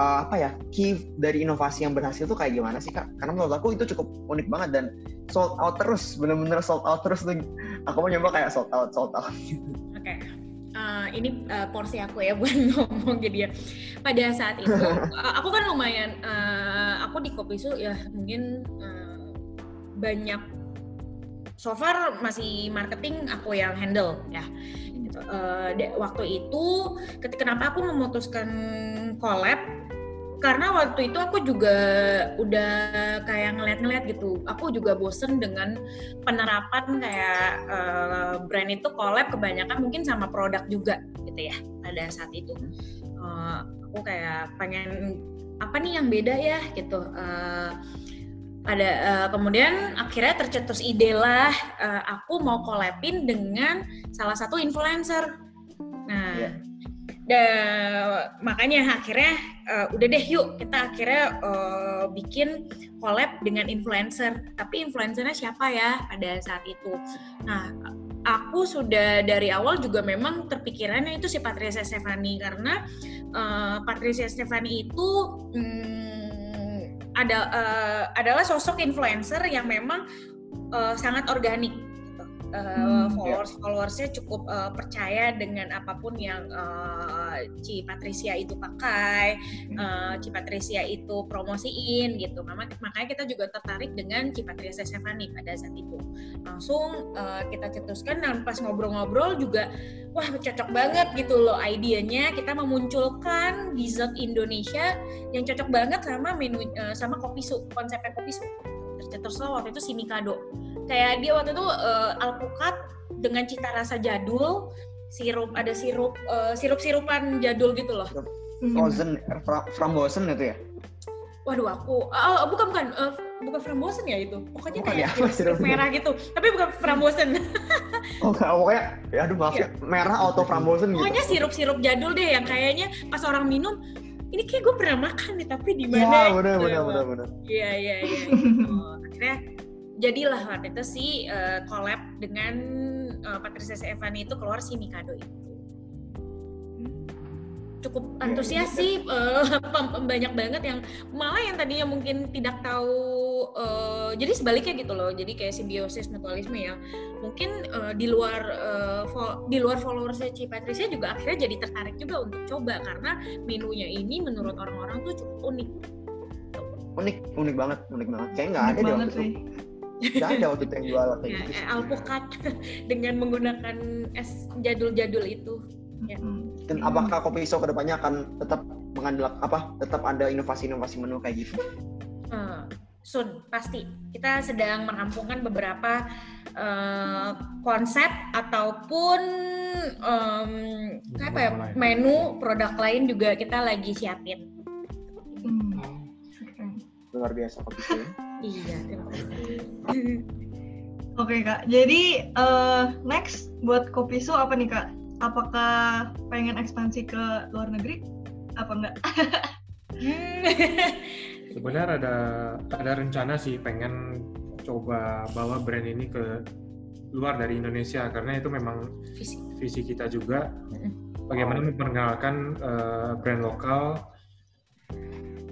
uh, apa ya key dari inovasi yang berhasil tuh kayak gimana sih kak? Karena menurut aku itu cukup unik banget dan sold out terus, bener-bener sold out terus tuh. Aku mau nyoba kayak sold out, sold out. Oke. Eh, ini eh, porsi aku ya (laughs) buat ngomong jadi ya. Pada saat itu (laughs) eh, aku kan lumayan eh, aku di Kopisu ya mungkin eh, banyak so far masih marketing aku yang handle ya. Gitu. De- waktu itu ketika kenapa aku memutuskan collab karena waktu itu aku juga udah kayak ngeliat-ngeliat gitu. Aku juga bosen dengan penerapan kayak eh, brand itu collab kebanyakan mungkin sama produk juga gitu ya pada saat itu. Eh, aku kayak pengen apa nih yang beda ya gitu. Eh, ada eh, kemudian akhirnya tercetus ide lah eh, aku mau collabin dengan salah satu influencer. Nah, Iya. Da- makanya akhirnya eh, udah deh yuk kita akhirnya eh, bikin collab dengan influencer. Tapi influencernya siapa ya pada saat itu? Nah, aku sudah dari awal juga memang terpikirannya itu si Patricia Stefani karena eh, Patricia Stefani itu hmm, ada eh, adalah sosok influencer yang memang eh, sangat organik. Hmm, followers followersnya cukup eh, percaya dengan apa pun yang eh, Ci Patricia itu pakai, eh, Ci Patricia itu promosiin gitu. Mama- Makanya kita juga tertarik dengan Ci Patricia Stefani pada saat itu. Langsung eh, kita cetuskan dan pas ngobrol-ngobrol juga wah cocok banget gitu loh idenya. Kita memunculkan dessert Indonesia yang cocok banget sama menu eh, sama kopi su konsepnya kopi su tercetuslah waktu itu si Mikado kayak dia waktu itu eh, alpukat dengan cita rasa jadul sirup ada sirup eh, sirup sirupan jadul gitu loh Hmm. Frozen, fra- frambozen itu ya? waduh aku oh, bukan bukan eh, bukan frambozen ya itu pokoknya Bukan kayak ya, sirup, sirup merah gitu tapi bukan frambozen (laughs) Oh, enggak, pokoknya, ya aduh maaf ya, merah auto frambozen gitu. Iya. pokoknya sirup-sirup jadul deh yang kayaknya pas orang minum ini kayak gue pernah makan nih tapi di Iya, mana bener, bener, bener. iya iya iya gitu. (laughs) akhirnya jadilah waktu itu si eh, collab dengan eh, Patricia Stefani itu keluar si Mikado itu. Cukup antusias sih eh, pem- (laughs) pem- banyak banget yang malah yang tadinya mungkin tidak tahu eh, jadi sebaliknya gitu loh. Jadi kayak simbiosis mutualisme ya mungkin eh, di luar fo- di luar followersnya Ci Patricia juga akhirnya jadi tertarik juga untuk coba karena menunya ini menurut orang-orang tuh cukup unik. Unik, unik banget, unik banget. Kayak nggak ada deh waktu itu. Nggak ada waktu itu yang jual kayak ya, gitu. alpukat (laughs) dengan menggunakan es jadul-jadul itu Ya. Hmm. Dan apakah kopi iso ke depannya akan tetap mengandalkan apa? Tetap ada inovasi-inovasi menu kayak gitu? Eh, soon pasti kita sedang merampungkan beberapa eh, konsep ataupun em, apa ya menu produk lain juga kita lagi siapin. Hmm. Luar biasa kopi. Iya, terima kasih. (laughs) Oke kak, jadi eh, next buat Kopisu apa nih kak? Apakah pengen ekspansi ke luar negeri? Apa enggak? Hmm. (laughs) Sebenarnya ada ada rencana sih pengen coba bawa brand ini ke luar dari Indonesia karena itu memang Fisik. visi kita juga bagaimana memperkenalkan eh, brand lokal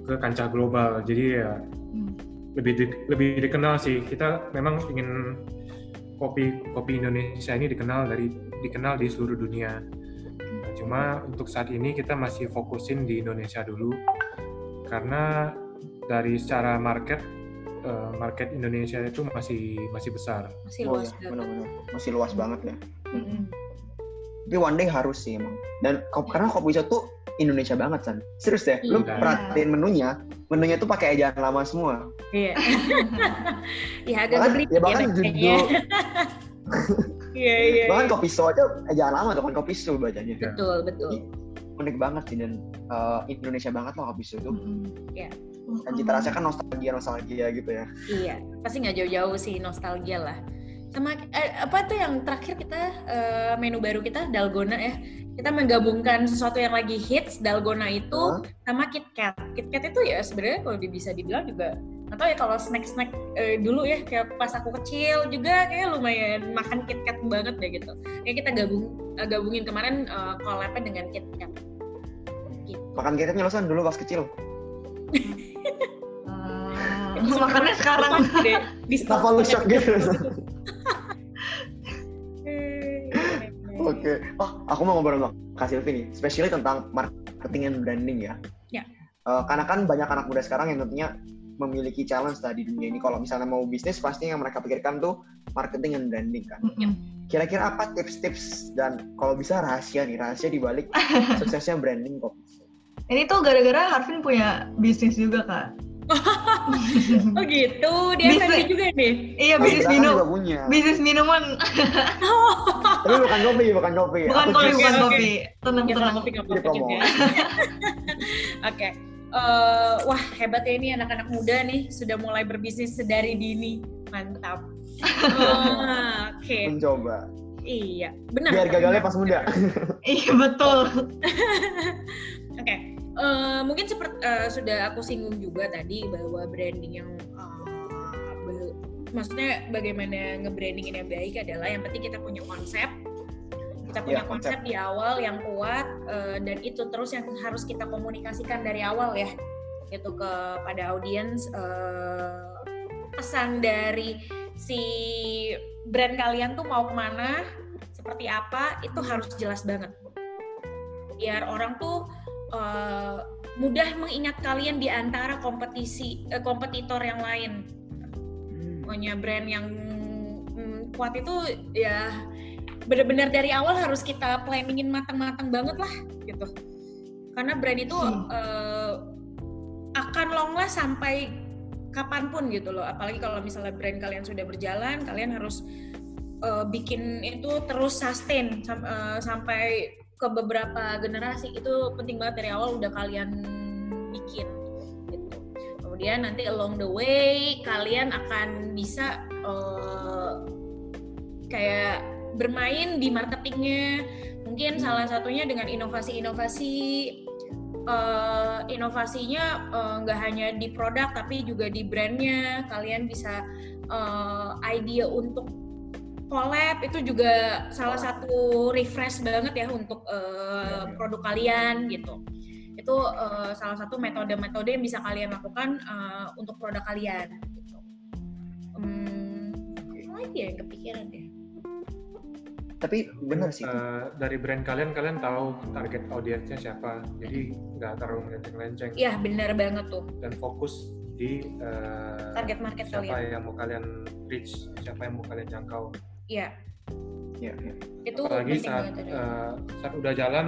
ke kancah global. Jadi ya. Lebih di- lebih dikenal sih. Kita memang ingin kopi kopi Indonesia ini dikenal dari dikenal di seluruh dunia. Nah, Cuma untuk saat ini kita masih fokusin di Indonesia dulu karena dari secara market eh, market Indonesia itu masih masih besar. Masih Oh luas ya, banget. benar-benar. Masih luas banget ya. Mm-mm. Tapi one day harus sih emang. Dan karena kopi Iso tuh Indonesia banget kan. Serius deh, lu Iya. perhatiin menunya, menunya tuh pakai ejaan lama semua. Iya. (laughs) ya agak Bahkan, gede ya bahkan kayaknya. judul, (laughs) Iya, iya. bahkan kopi So aja ejaan lama tuh kan kopi So bacanya. Ya. Betul, betul. Unik banget sih dan eh, Indonesia banget loh kopi So tuh. Iya. Dan cita rasanya kan nostalgia nostalgia gitu ya. Iya, pasti nggak jauh-jauh sih nostalgia lah. Sama eh, apa tuh yang terakhir kita eh, menu baru kita dalgona ya. Kita menggabungkan sesuatu yang lagi hits dalgona itu Hah? sama KitKat. KitKat itu ya sebenarnya kalau bisa dibilang juga atau ya kalau snack-snack eh, dulu ya kayak pas aku kecil juga kayak lumayan makan KitKat banget deh gitu. Kayak kita gabung eh, gabungin kemarin eh, collab-nya dengan KitKat. Gitu. Makan keknya lo San, dulu pas kecil. (laughs) Eh, (laughs) makannya sekarang. Deh, di Kenapa lu shock gitu? (laughs) Oke. Oh, aku mau ngobrol sama Kak Silvi nih, especially tentang marketing and branding ya. Ya. Eh, karena kan banyak anak muda sekarang yang tentunya memiliki challenge lah di dunia ini. Kalau misalnya mau bisnis, pasti yang mereka pikirkan tuh marketing and branding kan. Mm-mm. Kira-kira apa tips-tips dan kalau bisa rahasia nih, rahasia di balik (laughs) suksesnya branding kok. Ini tuh gara-gara Harvin punya bisnis juga kak. Oh gitu, dia Bisa. FNB juga nih. Iya bisnis kan minum, juga punya. bisnis minuman. Tapi bukan kopi, bukan kopi. Bukan kopi, bukan kopi. Tenang, Ya tenang. sama nggak Jadi apa-apa juga. Oke. Eh, wah hebat ya ini anak-anak muda nih sudah mulai berbisnis sedari dini. Mantap. Ah, Oke, Mencoba. iya, benar. Biar gagalnya pas muda. Iya betul. (laughs) Oke, eh, mungkin seperti eh, sudah aku singgung juga tadi bahwa branding yang be- maksudnya bagaimana nge-branding yang baik adalah yang penting kita punya konsep, kita punya Iya, konsep. konsep. di awal yang kuat eh, dan itu terus yang harus kita komunikasikan dari awal ya, itu kepada audiens eh, pesan dari si brand kalian tuh mau ke mana, seperti apa, itu harus jelas banget biar orang tuh uh, mudah mengingat kalian di antara kompetisi eh, kompetitor yang lain. Pokoknya brand yang mm, kuat itu ya benar-benar dari awal harus kita planningin matang-matang banget lah gitu. Karena brand itu Hmm. eh, akan long last sampai kapan pun gitu loh. Apalagi kalau misalnya brand kalian sudah berjalan, kalian harus eh, bikin itu terus sustain sam- eh, sampai ke beberapa generasi itu penting banget dari awal udah kalian bikin gitu. Kemudian nanti along the way kalian akan bisa eh, kayak bermain di marketingnya. Mungkin salah satunya dengan inovasi-inovasi eh, inovasinya eh, nggak hanya di produk tapi juga di brandnya. Kalian bisa eh, idea untuk collab itu juga salah satu refresh banget ya untuk eh, produk kalian gitu. Itu eh, salah satu metode-metode yang bisa kalian lakukan eh, untuk produk kalian. Gitu. Hmm, apa lagi ya yang kepikiran deh? Tapi benar sih. Eh, dari brand kalian kalian tahu target audiensnya siapa jadi nggak terlalu melenceng-lenceng Ya benar banget tuh dan fokus di eh, target market siapa kalian. yang mau kalian reach siapa yang mau kalian jangkau Iya, Iya, iya. itu apalagi penting saat banget. eh, saat udah jalan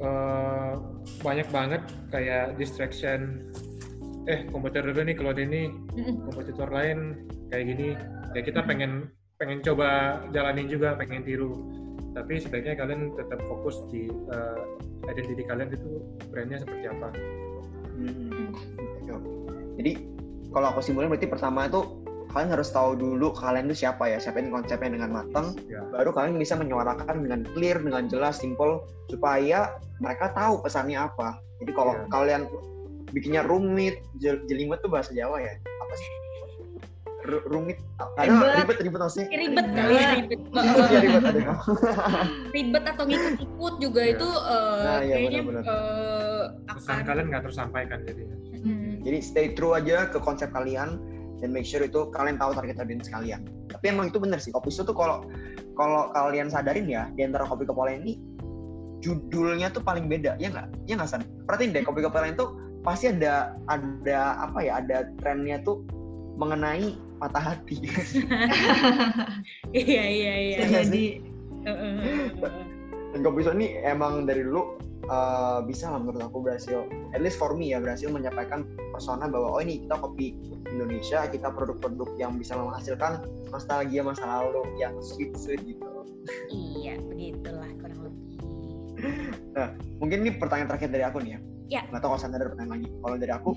eh, banyak banget kayak distraction eh kompetitor ini kalau ini kompetitor lain kayak gini ya kita pengen pengen coba jalanin juga pengen tiru tapi sebaiknya kalian tetap fokus di eh, identity kalian itu brandnya seperti apa Hmm. Oke, oke. Jadi kalau aku simpulin berarti pertama itu kalian harus tahu dulu kalian itu siapa ya, siapa ini konsepnya dengan matang, ya baru kalian bisa menyuarakan dengan clear, dengan jelas, simple, supaya mereka tahu pesannya apa. Jadi kalau Iya. kalian bikinnya rumit, jel- jelimet tuh bahasa Jawa ya, apa sih? R- rumit, kadang Ribet. ribet ribet maksudnya. ribet kali ya ribet (laughs) Iya ribet ada (laughs) kamu. ribet atau ngikut-ngikut juga Iya. itu eh, Nah, iya, kayaknya benar-benar. eh, pesan akan kalian nggak tersampaikan jadinya Hmm. Jadi stay true aja ke konsep kalian dan make sure itu kalian tahu target audience kalian. Tapi emang itu benar sih. Kopi Su tuh kalau kalau kalian sadarin ya di antara kopi lain ini judulnya tuh paling beda ya nggak? Ya nggak san? Perhatiin deh kopi lain tuh pasti ada ada apa ya? Ada trennya tuh mengenai patah hati. (laughs) iya iya iya Iya jadi dan kopi ini emang dari dulu uh, bisa lah menurut aku berhasil, at least for me ya berhasil menyampaikan persona bahwa oh ini kita kopi Indonesia, kita produk-produk yang bisa menghasilkan nostalgia masa lalu yang sweet sweet gitu. iya begitulah kurang lebih (laughs) Mungkin ini pertanyaan terakhir dari aku nih ya. Ya. Nggak tahu kalau Sandra ada pertanyaan lagi. Kalau dari aku,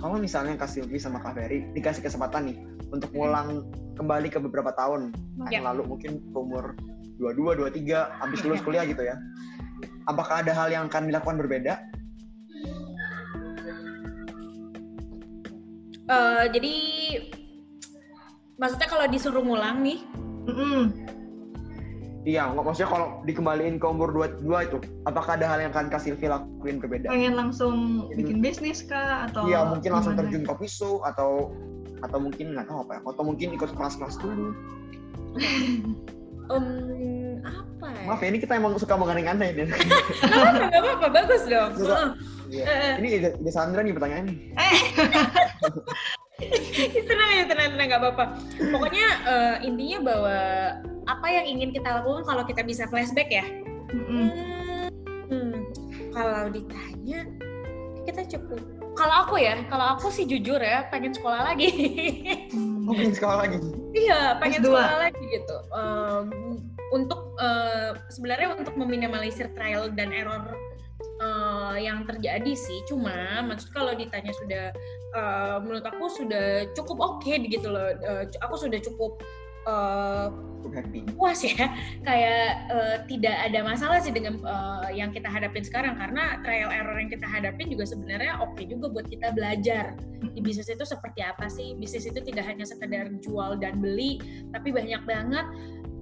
kalau misalnya Kak Silvi sama Kak Ferry dikasih kesempatan nih untuk ngulang kembali ke beberapa tahun Ya. yang lalu mungkin umur 22, 23, habis lulus kuliah gitu ya. Apakah ada hal yang akan dilakukan berbeda? Eh, jadi maksudnya kalau disuruh ngulang nih Mm-mm. Iya, nggak maksudnya kalau dikembaliin ke umur 22 itu, apakah ada hal yang akan Kak Silvi lakuin berbeda? pengen langsung bikin bisnis kah atau Iya, mungkin langsung gimana? terjun ke pisu atau atau mungkin nggak tahu apa ya, atau mungkin ikut kelas-kelas dulu. (laughs) Em, apa ya Maaf ya, ini kita emang suka mengenang anda ini. Nggak apa-apa, bagus dong Suka. Heeh. Iya. Eh, Ini ide, ide Sandra nih pertanyaannya. (laughs) tenang ya tenang tenang nggak apa-apa pokoknya eh, intinya bahwa apa yang ingin kita lakukan kalau kita bisa flashback ya Mm-mm. Hmm, kalau ditanya kita cukup kalau aku ya kalau aku sih jujur ya pengen sekolah lagi Oh, pengen sekolah lagi. iya pengen S2. sekolah lagi gitu Em, untuk eh, sebenarnya untuk meminimalisir trial dan error eh, yang terjadi sih. Cuma maksud kalau ditanya sudah eh, menurut aku sudah cukup oke gitu loh. Eh, aku sudah cukup happy. puas ya. (laughs) Kayak eh, tidak ada masalah sih dengan eh, yang kita hadapin sekarang. Karena trial error yang kita hadapin juga sebenarnya oke juga buat kita belajar. Di bisnis itu seperti apa sih? Bisnis itu tidak hanya sekedar jual dan beli tapi banyak banget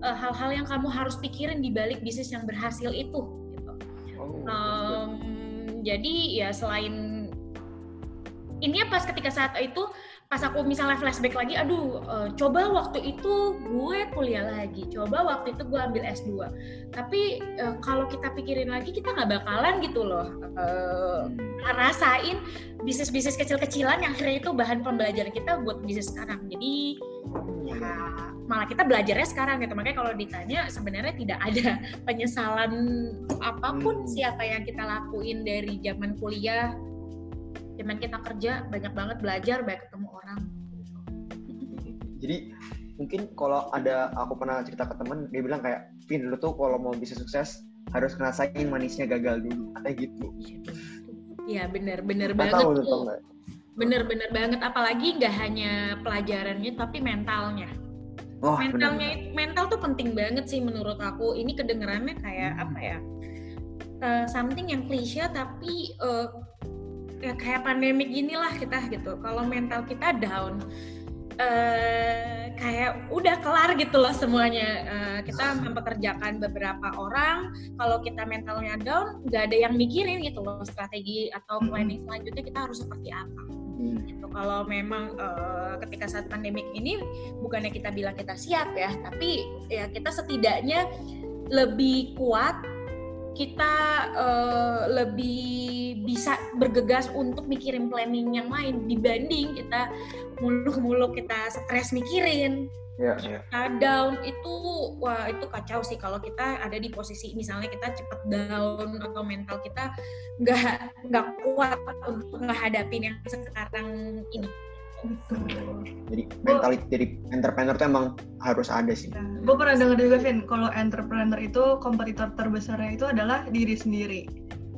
eh, hal-hal yang kamu harus pikirin di balik bisnis yang berhasil itu gitu. Oh, Em, jadi ya selain ini pas ketika saat itu pas aku misalnya flashback lagi, aduh eh, coba waktu itu gue kuliah lagi, coba waktu itu gue ambil S2. Tapi eh, kalau kita pikirin lagi kita nggak bakalan gitu loh Hmm. ngerasain bisnis-bisnis kecil-kecilan yang akhirnya itu bahan pembelajaran kita buat bisnis sekarang. Jadi ya malah kita belajarnya sekarang gitu. Makanya kalau ditanya sebenarnya tidak ada (laughs) penyesalan apa pun Hmm. sih apa yang kita lakuin dari zaman kuliah. Zaman kita kerja banyak banget belajar banyak ketemu orang. Jadi mungkin kalau ada aku pernah cerita ke temen dia bilang kayak Vin lu tuh kalau mau bisa sukses harus ngerasain manisnya gagal dulu. Kayak gitu. Iya bener bener banget tahu tuh nggak? bener bener banget. Apalagi nggak hanya pelajarannya tapi mentalnya. Wah, mentalnya itu- mental tuh penting banget sih menurut aku. Ini kedengerannya kayak Hmm. apa ya? Eh, something yang klise tapi eh, ya kayak pandemik gini lah kita gitu. Kalau mental kita down eh kayak udah kelar gitu loh semuanya. Eh, kita mempekerjakan beberapa orang. Kalau kita mentalnya down nggak ada yang mikirin gitu loh strategi atau Hmm. planning selanjutnya kita harus seperti apa. Gitu. Kalau memang eh, ketika saat pandemik ini bukannya kita bilang kita siap ya, tapi ya kita setidaknya lebih kuat, kita eh, lebih bisa bergegas untuk mikirin planning yang lain dibanding kita muluk-muluk kita stres mikirin Iya, iya. kita down itu wah itu kacau sih kalau kita ada di posisi misalnya kita cepet down atau mental kita nggak nggak kuat untuk menghadapin yang sekarang ini Jadi mentality dari entrepreneur tuh emang harus ada sih. gue pernah dengar juga Vin kalau entrepreneur itu kompetitor terbesarnya itu adalah diri sendiri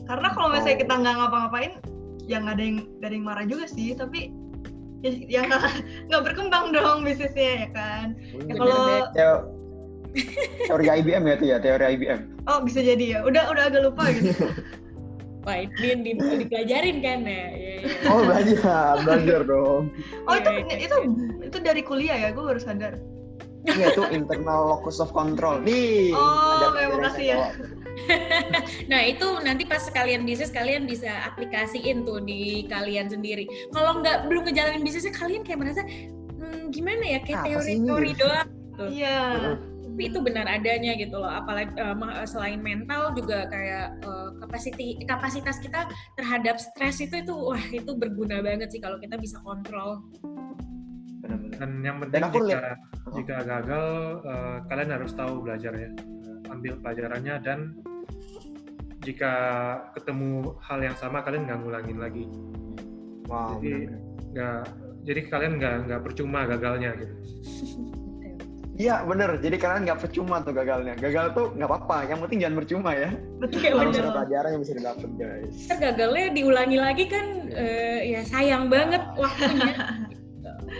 karena kalau misalnya Oh. kita nggak ngapa-ngapain yang ada yang ada yang marah juga sih tapi ya, yang nggak (laughs) nggak berkembang dong bisnisnya ya kan ya kalau Teo- teori IBM ya itu ya, teori IBM. oh bisa jadi ya udah udah agak lupa gitu (laughs) wah ini di, dipelajarin kan ya, ya, ya. Oh belajar, belajar dong. oh itu Iya, iya, itu itu dari kuliah ya gue baru sadar Iya itu internal locus of control. Nih. Oh, makasih saya ya. Nah itu nanti pas kalian bisnis kalian bisa aplikasiin tuh di kalian sendiri. Kalau nggak belum ngejalanin bisnisnya kalian kayak merasa "Hmm, gimana ya kayak ini?" teori-teori doang. Gitu. iya Tapi itu benar adanya gitu loh. Apalagi ma- selain mental juga kayak eh, kapasiti kapasitas kita terhadap stres itu itu wah itu berguna banget sih kalau kita bisa kontrol. Benar-benar. Dan yang penting aku jika lihat- jika gagal eh, kalian harus tahu belajar ya, ambil pelajarannya dan jika ketemu hal yang sama kalian nggak ngulangin lagi. Wow. Jadi nggak jadi kalian nggak nggak percuma gagalnya gitu. Iya bener, jadi kalian nggak percuma tuh gagalnya. Gagal tuh nggak apa-apa, yang penting jangan percuma ya. betul Harus bener. ada pelajaran yang bisa didapat guys. Ntar gagalnya diulangi lagi kan eh, ya sayang banget waktunya.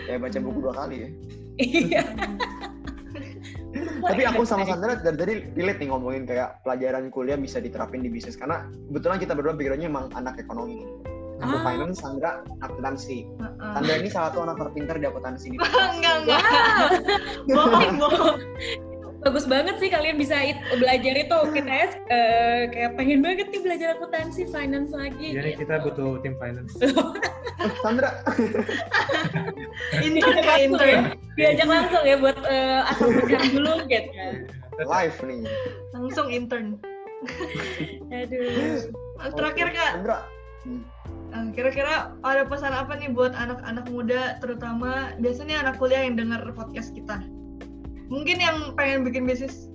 Kayak baca buku dua kali ya. Iya. (laughs) Tapi aku sama Sandra dari tadi relate nih ngomongin kayak pelajaran kuliah bisa diterapin di bisnis karena kebetulan kita berdua backgroundnya emang anak ekonomi. Aku Ah. finance, Sandra akuntansi. Heeh. Sandra ini salah satu anak terpintar di akuntansi di (laughs) enggak enggak (laughs) bohong bohong bagus banget sih kalian bisa it- belajar itu kita ya eh, kayak pengen banget nih belajar akuntansi finance lagi. Jadi kita butuh tim finance. Eh, Sandra, (laughs) intern ya intern diajak langsung ya buat eh, asal pegang dulu gitu. live nih. langsung intern Aduh. terakhir kak Sandra. Eh, kira-kira ada pesan apa nih buat anak-anak muda terutama biasanya anak kuliah yang dengar podcast kita mungkin yang pengen bikin bisnis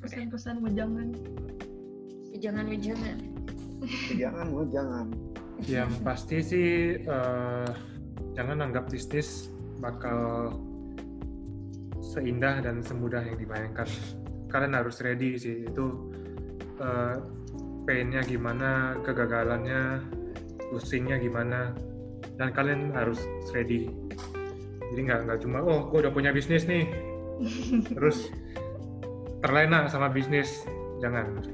pesan-pesan jangan Jangan jangan. Jangan, Bu, jangan. Yang pasti sih eh, jangan anggap bisnis bakal seindah dan semudah yang dibayangkan. Kalian harus ready sih itu eh, painnya gimana, kegagalannya, pusingnya gimana, dan kalian harus ready. Jadi nggak nggak cuma oh gue udah punya bisnis nih, (laughs) terus terlena sama bisnis, jangan.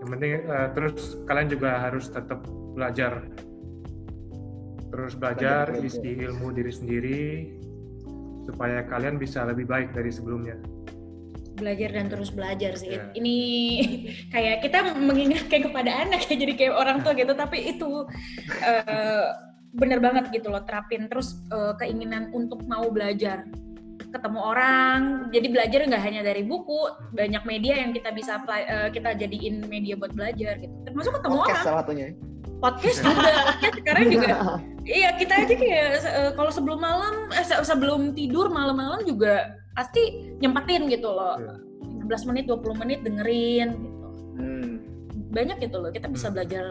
Yang penting eh, terus kalian juga harus tetap belajar terus belajar isi ilmu diri sendiri supaya kalian bisa lebih baik dari sebelumnya. Belajar dan terus belajar sih. Ya. Ini (laughs) kayak kita mengingatkan kepada anak ya jadi kayak orang tua gitu tapi itu eh, bener banget gitu loh terapin terus eh, keinginan untuk mau belajar ketemu orang jadi belajar nggak hanya dari buku banyak media yang kita bisa apply- eh, kita jadiin media buat belajar gitu termasuk ketemu Podcast orang salah satunya. podcast juga (laughs) podcast sekarang juga iya kita aja kayak eh, kalau sebelum malam eh, se- sebelum tidur malam-malam juga pasti nyempetin gitu loh Iya. 15 menit 20 menit dengerin gitu Hmm. banyak gitu loh kita bisa Hmm. belajar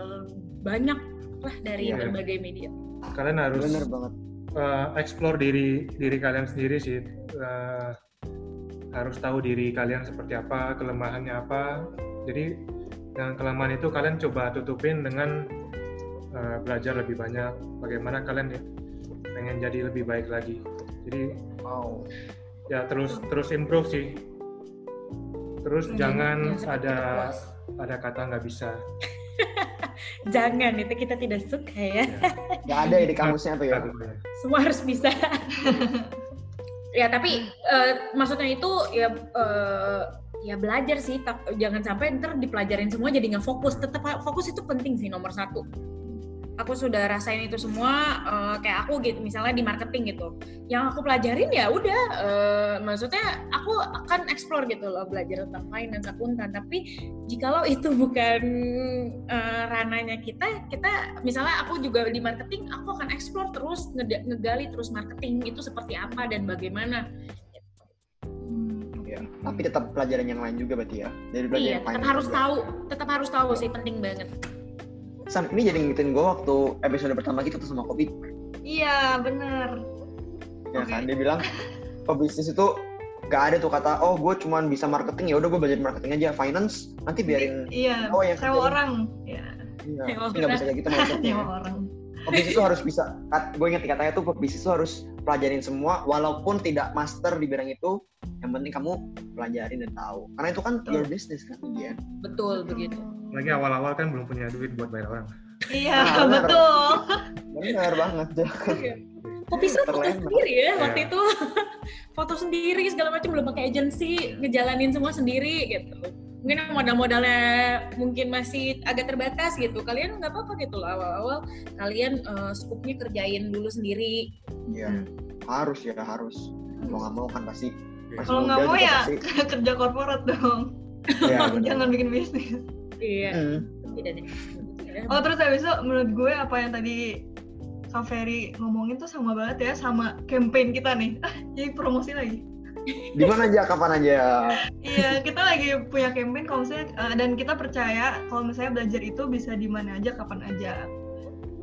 banyak lah dari Iya. berbagai media Kalian harus Bener banget. eh, explore diri diri kalian sendiri sih. Eh, harus tahu diri kalian seperti apa, kelemahannya apa. Jadi yang kelemahan itu kalian coba tutupin dengan eh, belajar lebih banyak. Bagaimana kalian ya, pengen jadi lebih baik lagi. Jadi Wow. ya terus terus improve sih. Terus Jangan- jangan jangan sampai ada ada kata nggak bisa. (laughs) jangan itu kita tidak suka ya. Gak ada ya di kamusnya tuh ya. semua harus bisa. (laughs) Ya tapi eh, maksudnya itu ya eh, ya belajar sih tak- jangan sampai ntar dipelajarin semua jadi nggak fokus. Tetap fokus itu penting sih nomor satu aku sudah rasain itu semua uh, kayak aku gitu misalnya di marketing gitu. Yang aku pelajarin ya udah uh, maksudnya aku akan explore gitu loh belajar tentang finance akuntan. Tapi jikalau itu (laughs) bukan uh, rananya kita kita misalnya aku juga di marketing aku akan explore terus ngegali terus marketing itu seperti apa dan bagaimana. Ya tapi tetap pelajaran yang lain juga berarti ya. Dari belajar iya, tetap harus juga. tahu tetap harus tahu sih penting banget San, ini jadi ngingetin gue waktu episode pertama kita tuh sama Kopi. Iya, bener. Ya okay. kan, dia bilang, (laughs) pebisnis itu gak ada tuh kata, oh gue cuma bisa marketing, ya udah gue belajar marketing aja. Finance, nanti biarin iya, oh, yang sewa orang. Iya. Iya, nggak bisa kayak gitu maksudnya. (laughs) sewa orang. Pebisnis itu harus bisa, gue ingat katanya tuh pebisnis itu harus pelajarin semua, walaupun tidak master di bidang itu, yang penting kamu pelajarin dan tahu. Karena itu kan Betul. your business kan, iya. Betul, begitu lagi awal-awal kan belum punya duit buat bayar orang. Iya nah, betul. Benar banget iya. (laughs) Kopi bisa foto sendiri ya waktu iya. itu. (laughs) Foto sendiri segala macam belum pakai agensi ngejalanin semua sendiri gitu. Mungkin modal-modalnya mungkin masih agak terbatas gitu. Kalian nggak apa-apa gitu loh. Awal-awal kalian uh, scoopnya kerjain dulu sendiri. Iya. Hmm. harus ya harus. Mau nggak mau kan pasti. Kalau nggak mau ya pasti... (laughs) kerja korporat dong. Ya, jangan bikin bisnis Iya. Hmm. Tidak. Oh terus habis itu menurut gue apa yang tadi Kak Ferry ngomongin tuh sama banget ya sama campaign kita nih. (laughs) Jadi promosi lagi. Di mana aja, kapan aja. iya, kita lagi punya campaign kalau misalnya uh, dan kita percaya kalau misalnya belajar itu bisa di mana aja, kapan aja.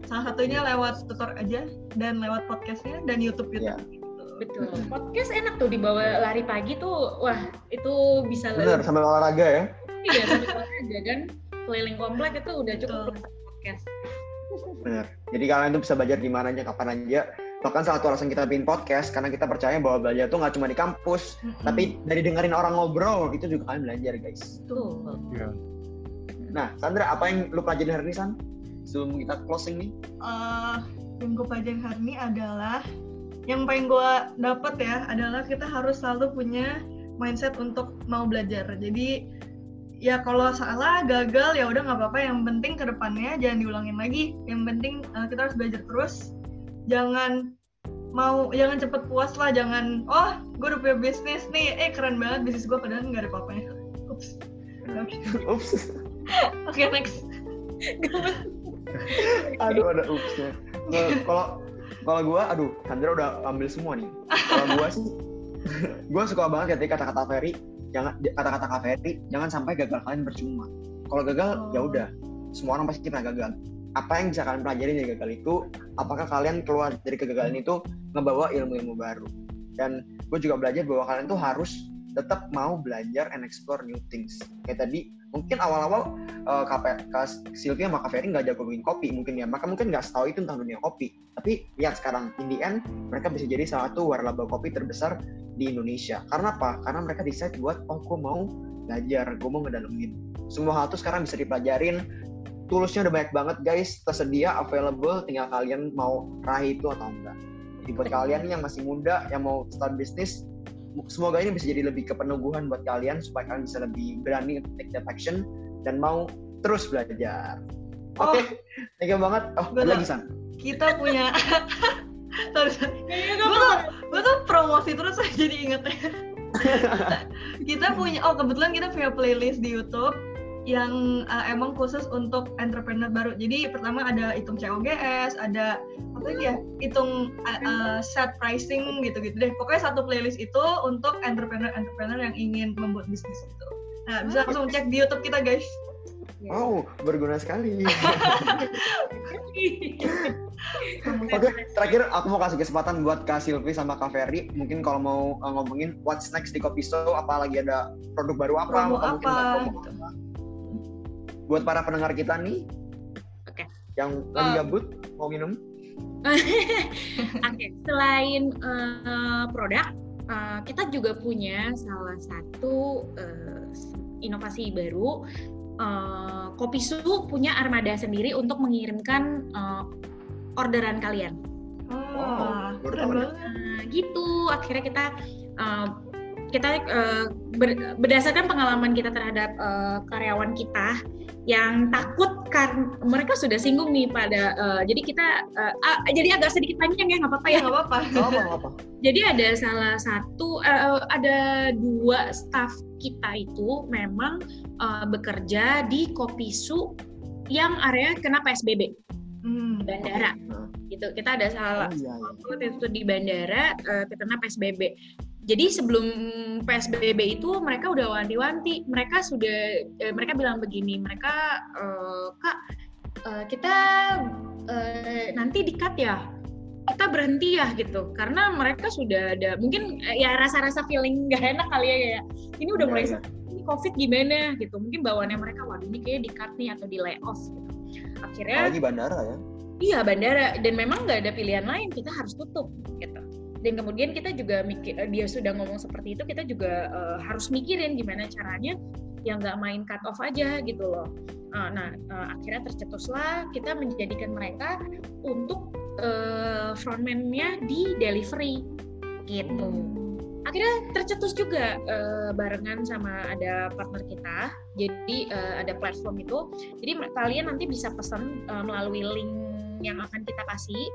Salah satunya lewat tutor aja dan lewat podcastnya dan YouTube YouTube. Yeah. Betul. Podcast enak tuh dibawa lari pagi tuh, wah itu bisa. Benar, sambil olahraga ya iya aja kan keliling komplek itu udah cukup podcast. Benar jadi kalian tuh bisa belajar di mana aja kapan aja. Bahkan salah satu alasan kita bikin podcast karena kita percaya bahwa belajar tuh nggak cuma di kampus mm-hmm. tapi dari dengerin orang ngobrol itu juga kalian belajar guys. Tuh yeah. nah Sandra apa yang lu pelajarin hari ini San? Sebelum kita closing nih. Uh, yang gue pelajarin hari ini adalah yang paling gue dapet ya adalah kita harus selalu punya mindset untuk mau belajar. Jadi ya kalau salah gagal ya udah nggak apa-apa. Yang penting ke depannya jangan diulangin lagi. Yang penting uh, kita harus belajar terus. Jangan mau jangan cepet puas lah jangan oh gue udah punya bisnis nih. Eh keren banget bisnis gue padahal nggak ada apa-apanya. Ups. (laughs) Ups. Oke okay, next. (laughs) Aduh ada upsnya. Kalau kalau gue aduh Sandra udah ambil semua nih. Kalau gue sih (laughs) gue suka banget ketika kata-kata Ferry jangan kata-kata Kak Ferry jangan sampai gagal kalian percuma. Kalau gagal oh. ya udah. Semua orang pasti pernah gagal. Apa yang bisa kalian pelajari dari gagal itu? Apakah kalian keluar dari kegagalan itu ngebawa ilmu-ilmu baru? Dan gue juga belajar bahwa kalian tuh harus tetap mau belajar and explore new things. Kayak tadi mungkin awal-awal uh, Kak, Kak Sylvia sama Kak Ferry nggak jago bikin kopi mungkin ya. Maka mungkin nggak tahu itu tentang dunia kopi. Tapi lihat sekarang in the end mereka bisa jadi salah satu waralaba kopi terbesar di Indonesia. Karena apa? Karena mereka decide buat oh gue mau belajar gue mau ngedalamin semua hal itu sekarang bisa dipelajarin. Tulusnya udah banyak banget guys. Tersedia available. Tinggal kalian mau raih itu atau enggak. Jadi buat kalian yang masih muda yang mau start bisnis semoga ini bisa jadi lebih kepenuhan buat kalian supaya kalian bisa lebih berani untuk take that action dan mau terus belajar. Oke, okay. oh, thank you banget. Oh, ada lagi San. Kita punya (laughs) sorry, sorry. gue tuh, gue tuh promosi terus (laughs) jadi inget ya. (laughs) kita punya, oh kebetulan kita punya playlist di YouTube yang uh, emang khusus untuk entrepreneur baru. Jadi pertama ada hitung COGS, ada apa lagi ya? Hitung uh, uh, set pricing gitu-gitu deh. Pokoknya satu playlist itu untuk entrepreneur-entrepreneur yang ingin membuat bisnis itu. Nah, bisa langsung cek di YouTube kita, guys. Wow, berguna sekali. (laughs) Oke, terakhir aku mau kasih kesempatan buat Kak Silvi sama Kak Ferry. Mungkin kalau mau uh, ngomongin what's next di Kopi Show, apa lagi ada produk baru apa? Promo apa? Gitu. apa buat para pendengar kita nih okay. yang lagi uh, gabut mau minum (laughs) Oke, okay. selain uh, produk, uh, kita juga punya salah satu uh, inovasi baru. Uh, Kopi Su punya armada sendiri untuk mengirimkan uh, orderan kalian. Oh, keren banget. Uh, gitu, akhirnya kita uh, kita uh, ber, berdasarkan pengalaman kita terhadap uh, karyawan kita yang takut karena mereka sudah singgung nih pada uh, jadi kita uh, uh, jadi agak sedikit panjang ya nggak apa-apa ya nggak apa-apa Gak apa apa. jadi ada salah satu uh, ada dua staff kita itu memang uh, bekerja di Kopisu yang area kena PSBB Hmm. bandara gitu kita ada salah Oh iya, iya. itu di bandara uh, terkena PSBB. Jadi sebelum PSBB itu mereka udah wanti-wanti, mereka sudah eh, mereka bilang begini, mereka eh, kak eh, kita eh, nanti dikat ya, kita berhenti ya gitu, karena mereka sudah ada mungkin eh, ya rasa-rasa feeling gak enak kali ya kayak ini udah Iya, mulai iya. ini COVID gimana gitu, mungkin bawaannya mereka waduh ini kayaknya dikat nih atau di layoff gitu. Akhirnya Apalagi bandara ya. Iya bandara dan memang nggak ada pilihan lain kita harus tutup gitu. Dan kemudian kita juga mikir eh, dia sudah ngomong seperti itu kita juga eh, harus mikirin gimana caranya yang nggak main cut off aja gitu loh. Eh, nah eh, akhirnya tercetuslah kita menjadikan mereka untuk eh, frontman-nya di delivery gitu. Akhirnya tercetus juga eh, barengan sama ada partner kita. Jadi eh, ada platform itu. Jadi kalian nanti bisa pesan eh, melalui link yang akan kita kasih.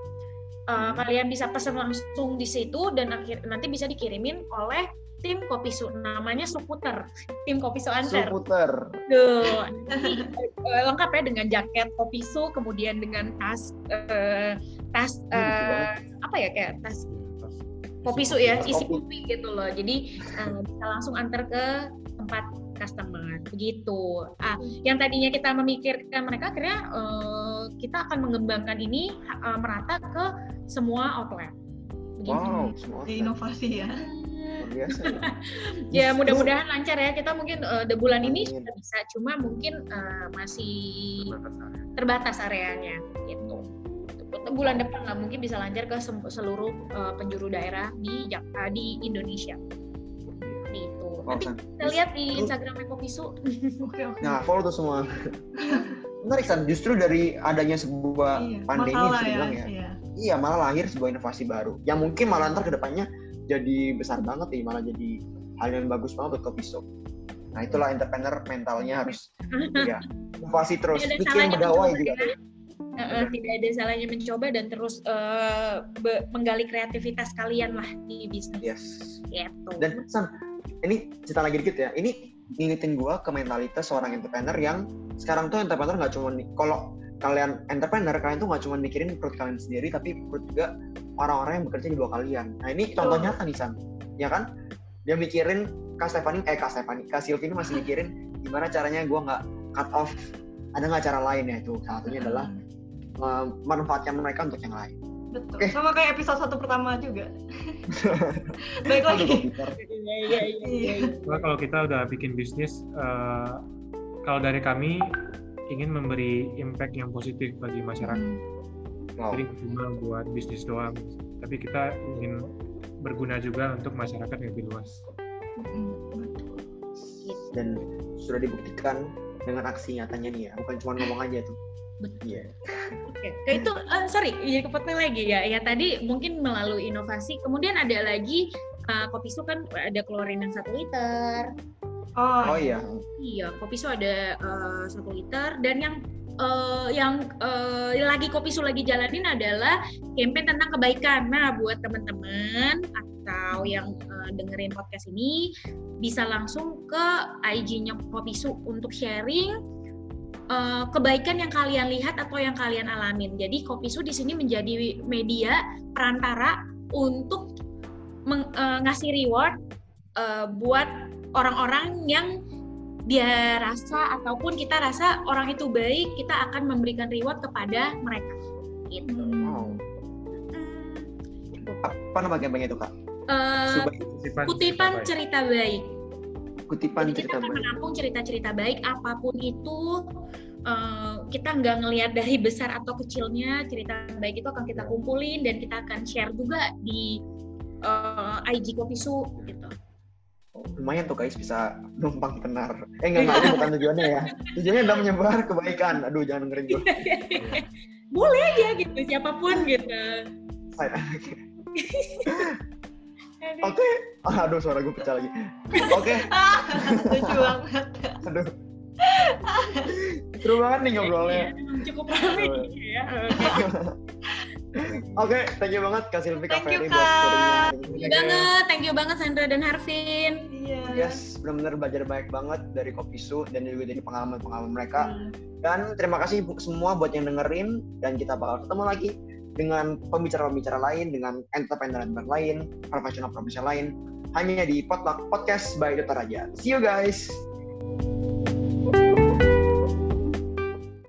Uh, kalian bisa pesan langsung di situ dan akhir nanti bisa dikirimin oleh tim Kopisu namanya Suputer. Tim Kopisu Anter Suputer. Tuh, nanti uh, lengkap ya dengan jaket Kopisu kemudian dengan tas uh, tas uh, apa ya kayak tas Kopisu ya Tas isi kopi. kopi gitu loh. Jadi uh, bisa langsung antar ke tempat customer. Begitu. Ah yang tadinya kita memikirkan mereka akhirnya uh, kita akan mengembangkan ini uh, merata ke semua outlet begitu Wow, semua. Inovasi ya. Luar biasa. ya. (laughs) ya mudah-mudahan lancar ya kita mungkin uh, di bulan ini Amin. sudah bisa cuma mungkin uh, masih Terbatas area. terbatas areanya gitu Untuk bulan depan lah mungkin bisa lancar ke seluruh uh, penjuru daerah di Jak- uh, di Indonesia gitu nanti kita lihat di Kopisu (laughs) Oke oke. Nah, follow tuh semua. (laughs) Menarik San, justru dari adanya sebuah Iya, pandemi bisa ya. dibilang ya. Iya. Iya, malah lahir sebuah inovasi baru. Yang mungkin malah ntar ke depannya jadi besar banget nih, malah jadi hal yang bagus banget buat Kopi Shop. Nah, itulah entrepreneur mentalnya harus (laughs) ya, inovasi terus, bikin berdawai juga. ya. Uh, uh, tidak ada salahnya mencoba dan terus uh, be- menggali kreativitas kalian lah di bisnis Yes. gitu. Dan San, ini cerita lagi dikit ya. Ini ngingetin gua ke mentalitas seorang entrepreneur yang sekarang tuh entrepreneur nggak cuma kalau kalian entrepreneur kalian tuh nggak cuma mikirin perut kalian sendiri tapi perut juga orang-orang yang bekerja di bawah kalian. Nah ini contoh nyata nih San, ya kan? Dia mikirin Kak Stefani, eh Kak Stefani, Kak Silvini masih mikirin gimana caranya gua nggak cut off. Ada nggak cara lain ya itu? Salah satunya adalah eh, memanfaatkan mereka untuk yang lain. Betul. Oke. Sama kayak episode satu pertama juga. (laughs) Baik lagi. (laughs) Iya, iya, iya, iya. Cuma kalau kita udah bikin bisnis, eh, kalau dari kami ingin memberi impact yang positif bagi masyarakat. Wow. Jadi cuma buat bisnis doang, tapi kita ingin berguna juga untuk masyarakat yang lebih luas. Mm, betul. Dan sudah dibuktikan dengan aksi nyatanya nih ya, bukan cuma ngomong aja tuh. Betul. Iya. Oke, Kayak itu, eh, sorry, jadi kepotong lagi ya. Ya tadi mungkin melalui inovasi, kemudian ada lagi uh, kopi su kan ada keluarin yang satu liter. Oh, Oh iya. Iya, kopi su ada eh, satu liter dan yang eh, yang eh, lagi kopi su lagi jalanin adalah campaign tentang kebaikan. Nah, buat teman-teman atau yang eh, dengerin podcast ini bisa langsung ke IG-nya kopi su untuk sharing eh, kebaikan yang kalian lihat atau yang kalian alamin. Jadi kopi su di sini menjadi media perantara untuk meng- eh, ngasih reward eh, buat orang-orang yang dia rasa ataupun kita rasa orang itu baik, kita akan memberikan reward kepada mereka. Gitu. Hmm. Wow. Hmm. Apa nama campaign itu kak? Eh, Subay. Kutipan, kutipan cerita cerita baik. Kutipan Jadi kita cerita akan baik. menampung cerita-cerita baik apa pun itu. eh, kita nggak ngelihat dari besar atau kecilnya cerita baik itu akan kita kumpulin dan kita akan share juga di eh, IG Kopisu gitu. Lumayan tuh guys bisa numpang tenar. Eh enggak enggak itu bukan tujuannya ya. Tujuannya adalah menyebar kebaikan. Aduh jangan dengerin gue. Boleh aja gitu siapa pun gitu. (laughs) (laughs) Oke. Aduh suara gue pecah lagi. Oke. (laughs) Lucu banget. Aduh. Seru banget nih ngobrolnya. Iya, cukup ramai ya. Oke. (laughs) Oke, thank you banget Kak Silvi, Kak Thank you, Ferry buat. Thank you banget, thank you banget Sandra dan Harvin. Iya. Yes, benar-benar belajar banyak banget dari Kopi Su dan juga dari pengalaman-pengalaman mereka. Hmm. Dan terima kasih bu- semua buat yang dengerin dan kita bakal ketemu lagi dengan pembicara-pembicara lain, dengan entrepreneur-entrepreneur lain, profesional-profesional lain hanya di Potluck Podcast by Dr. Raja. See you guys.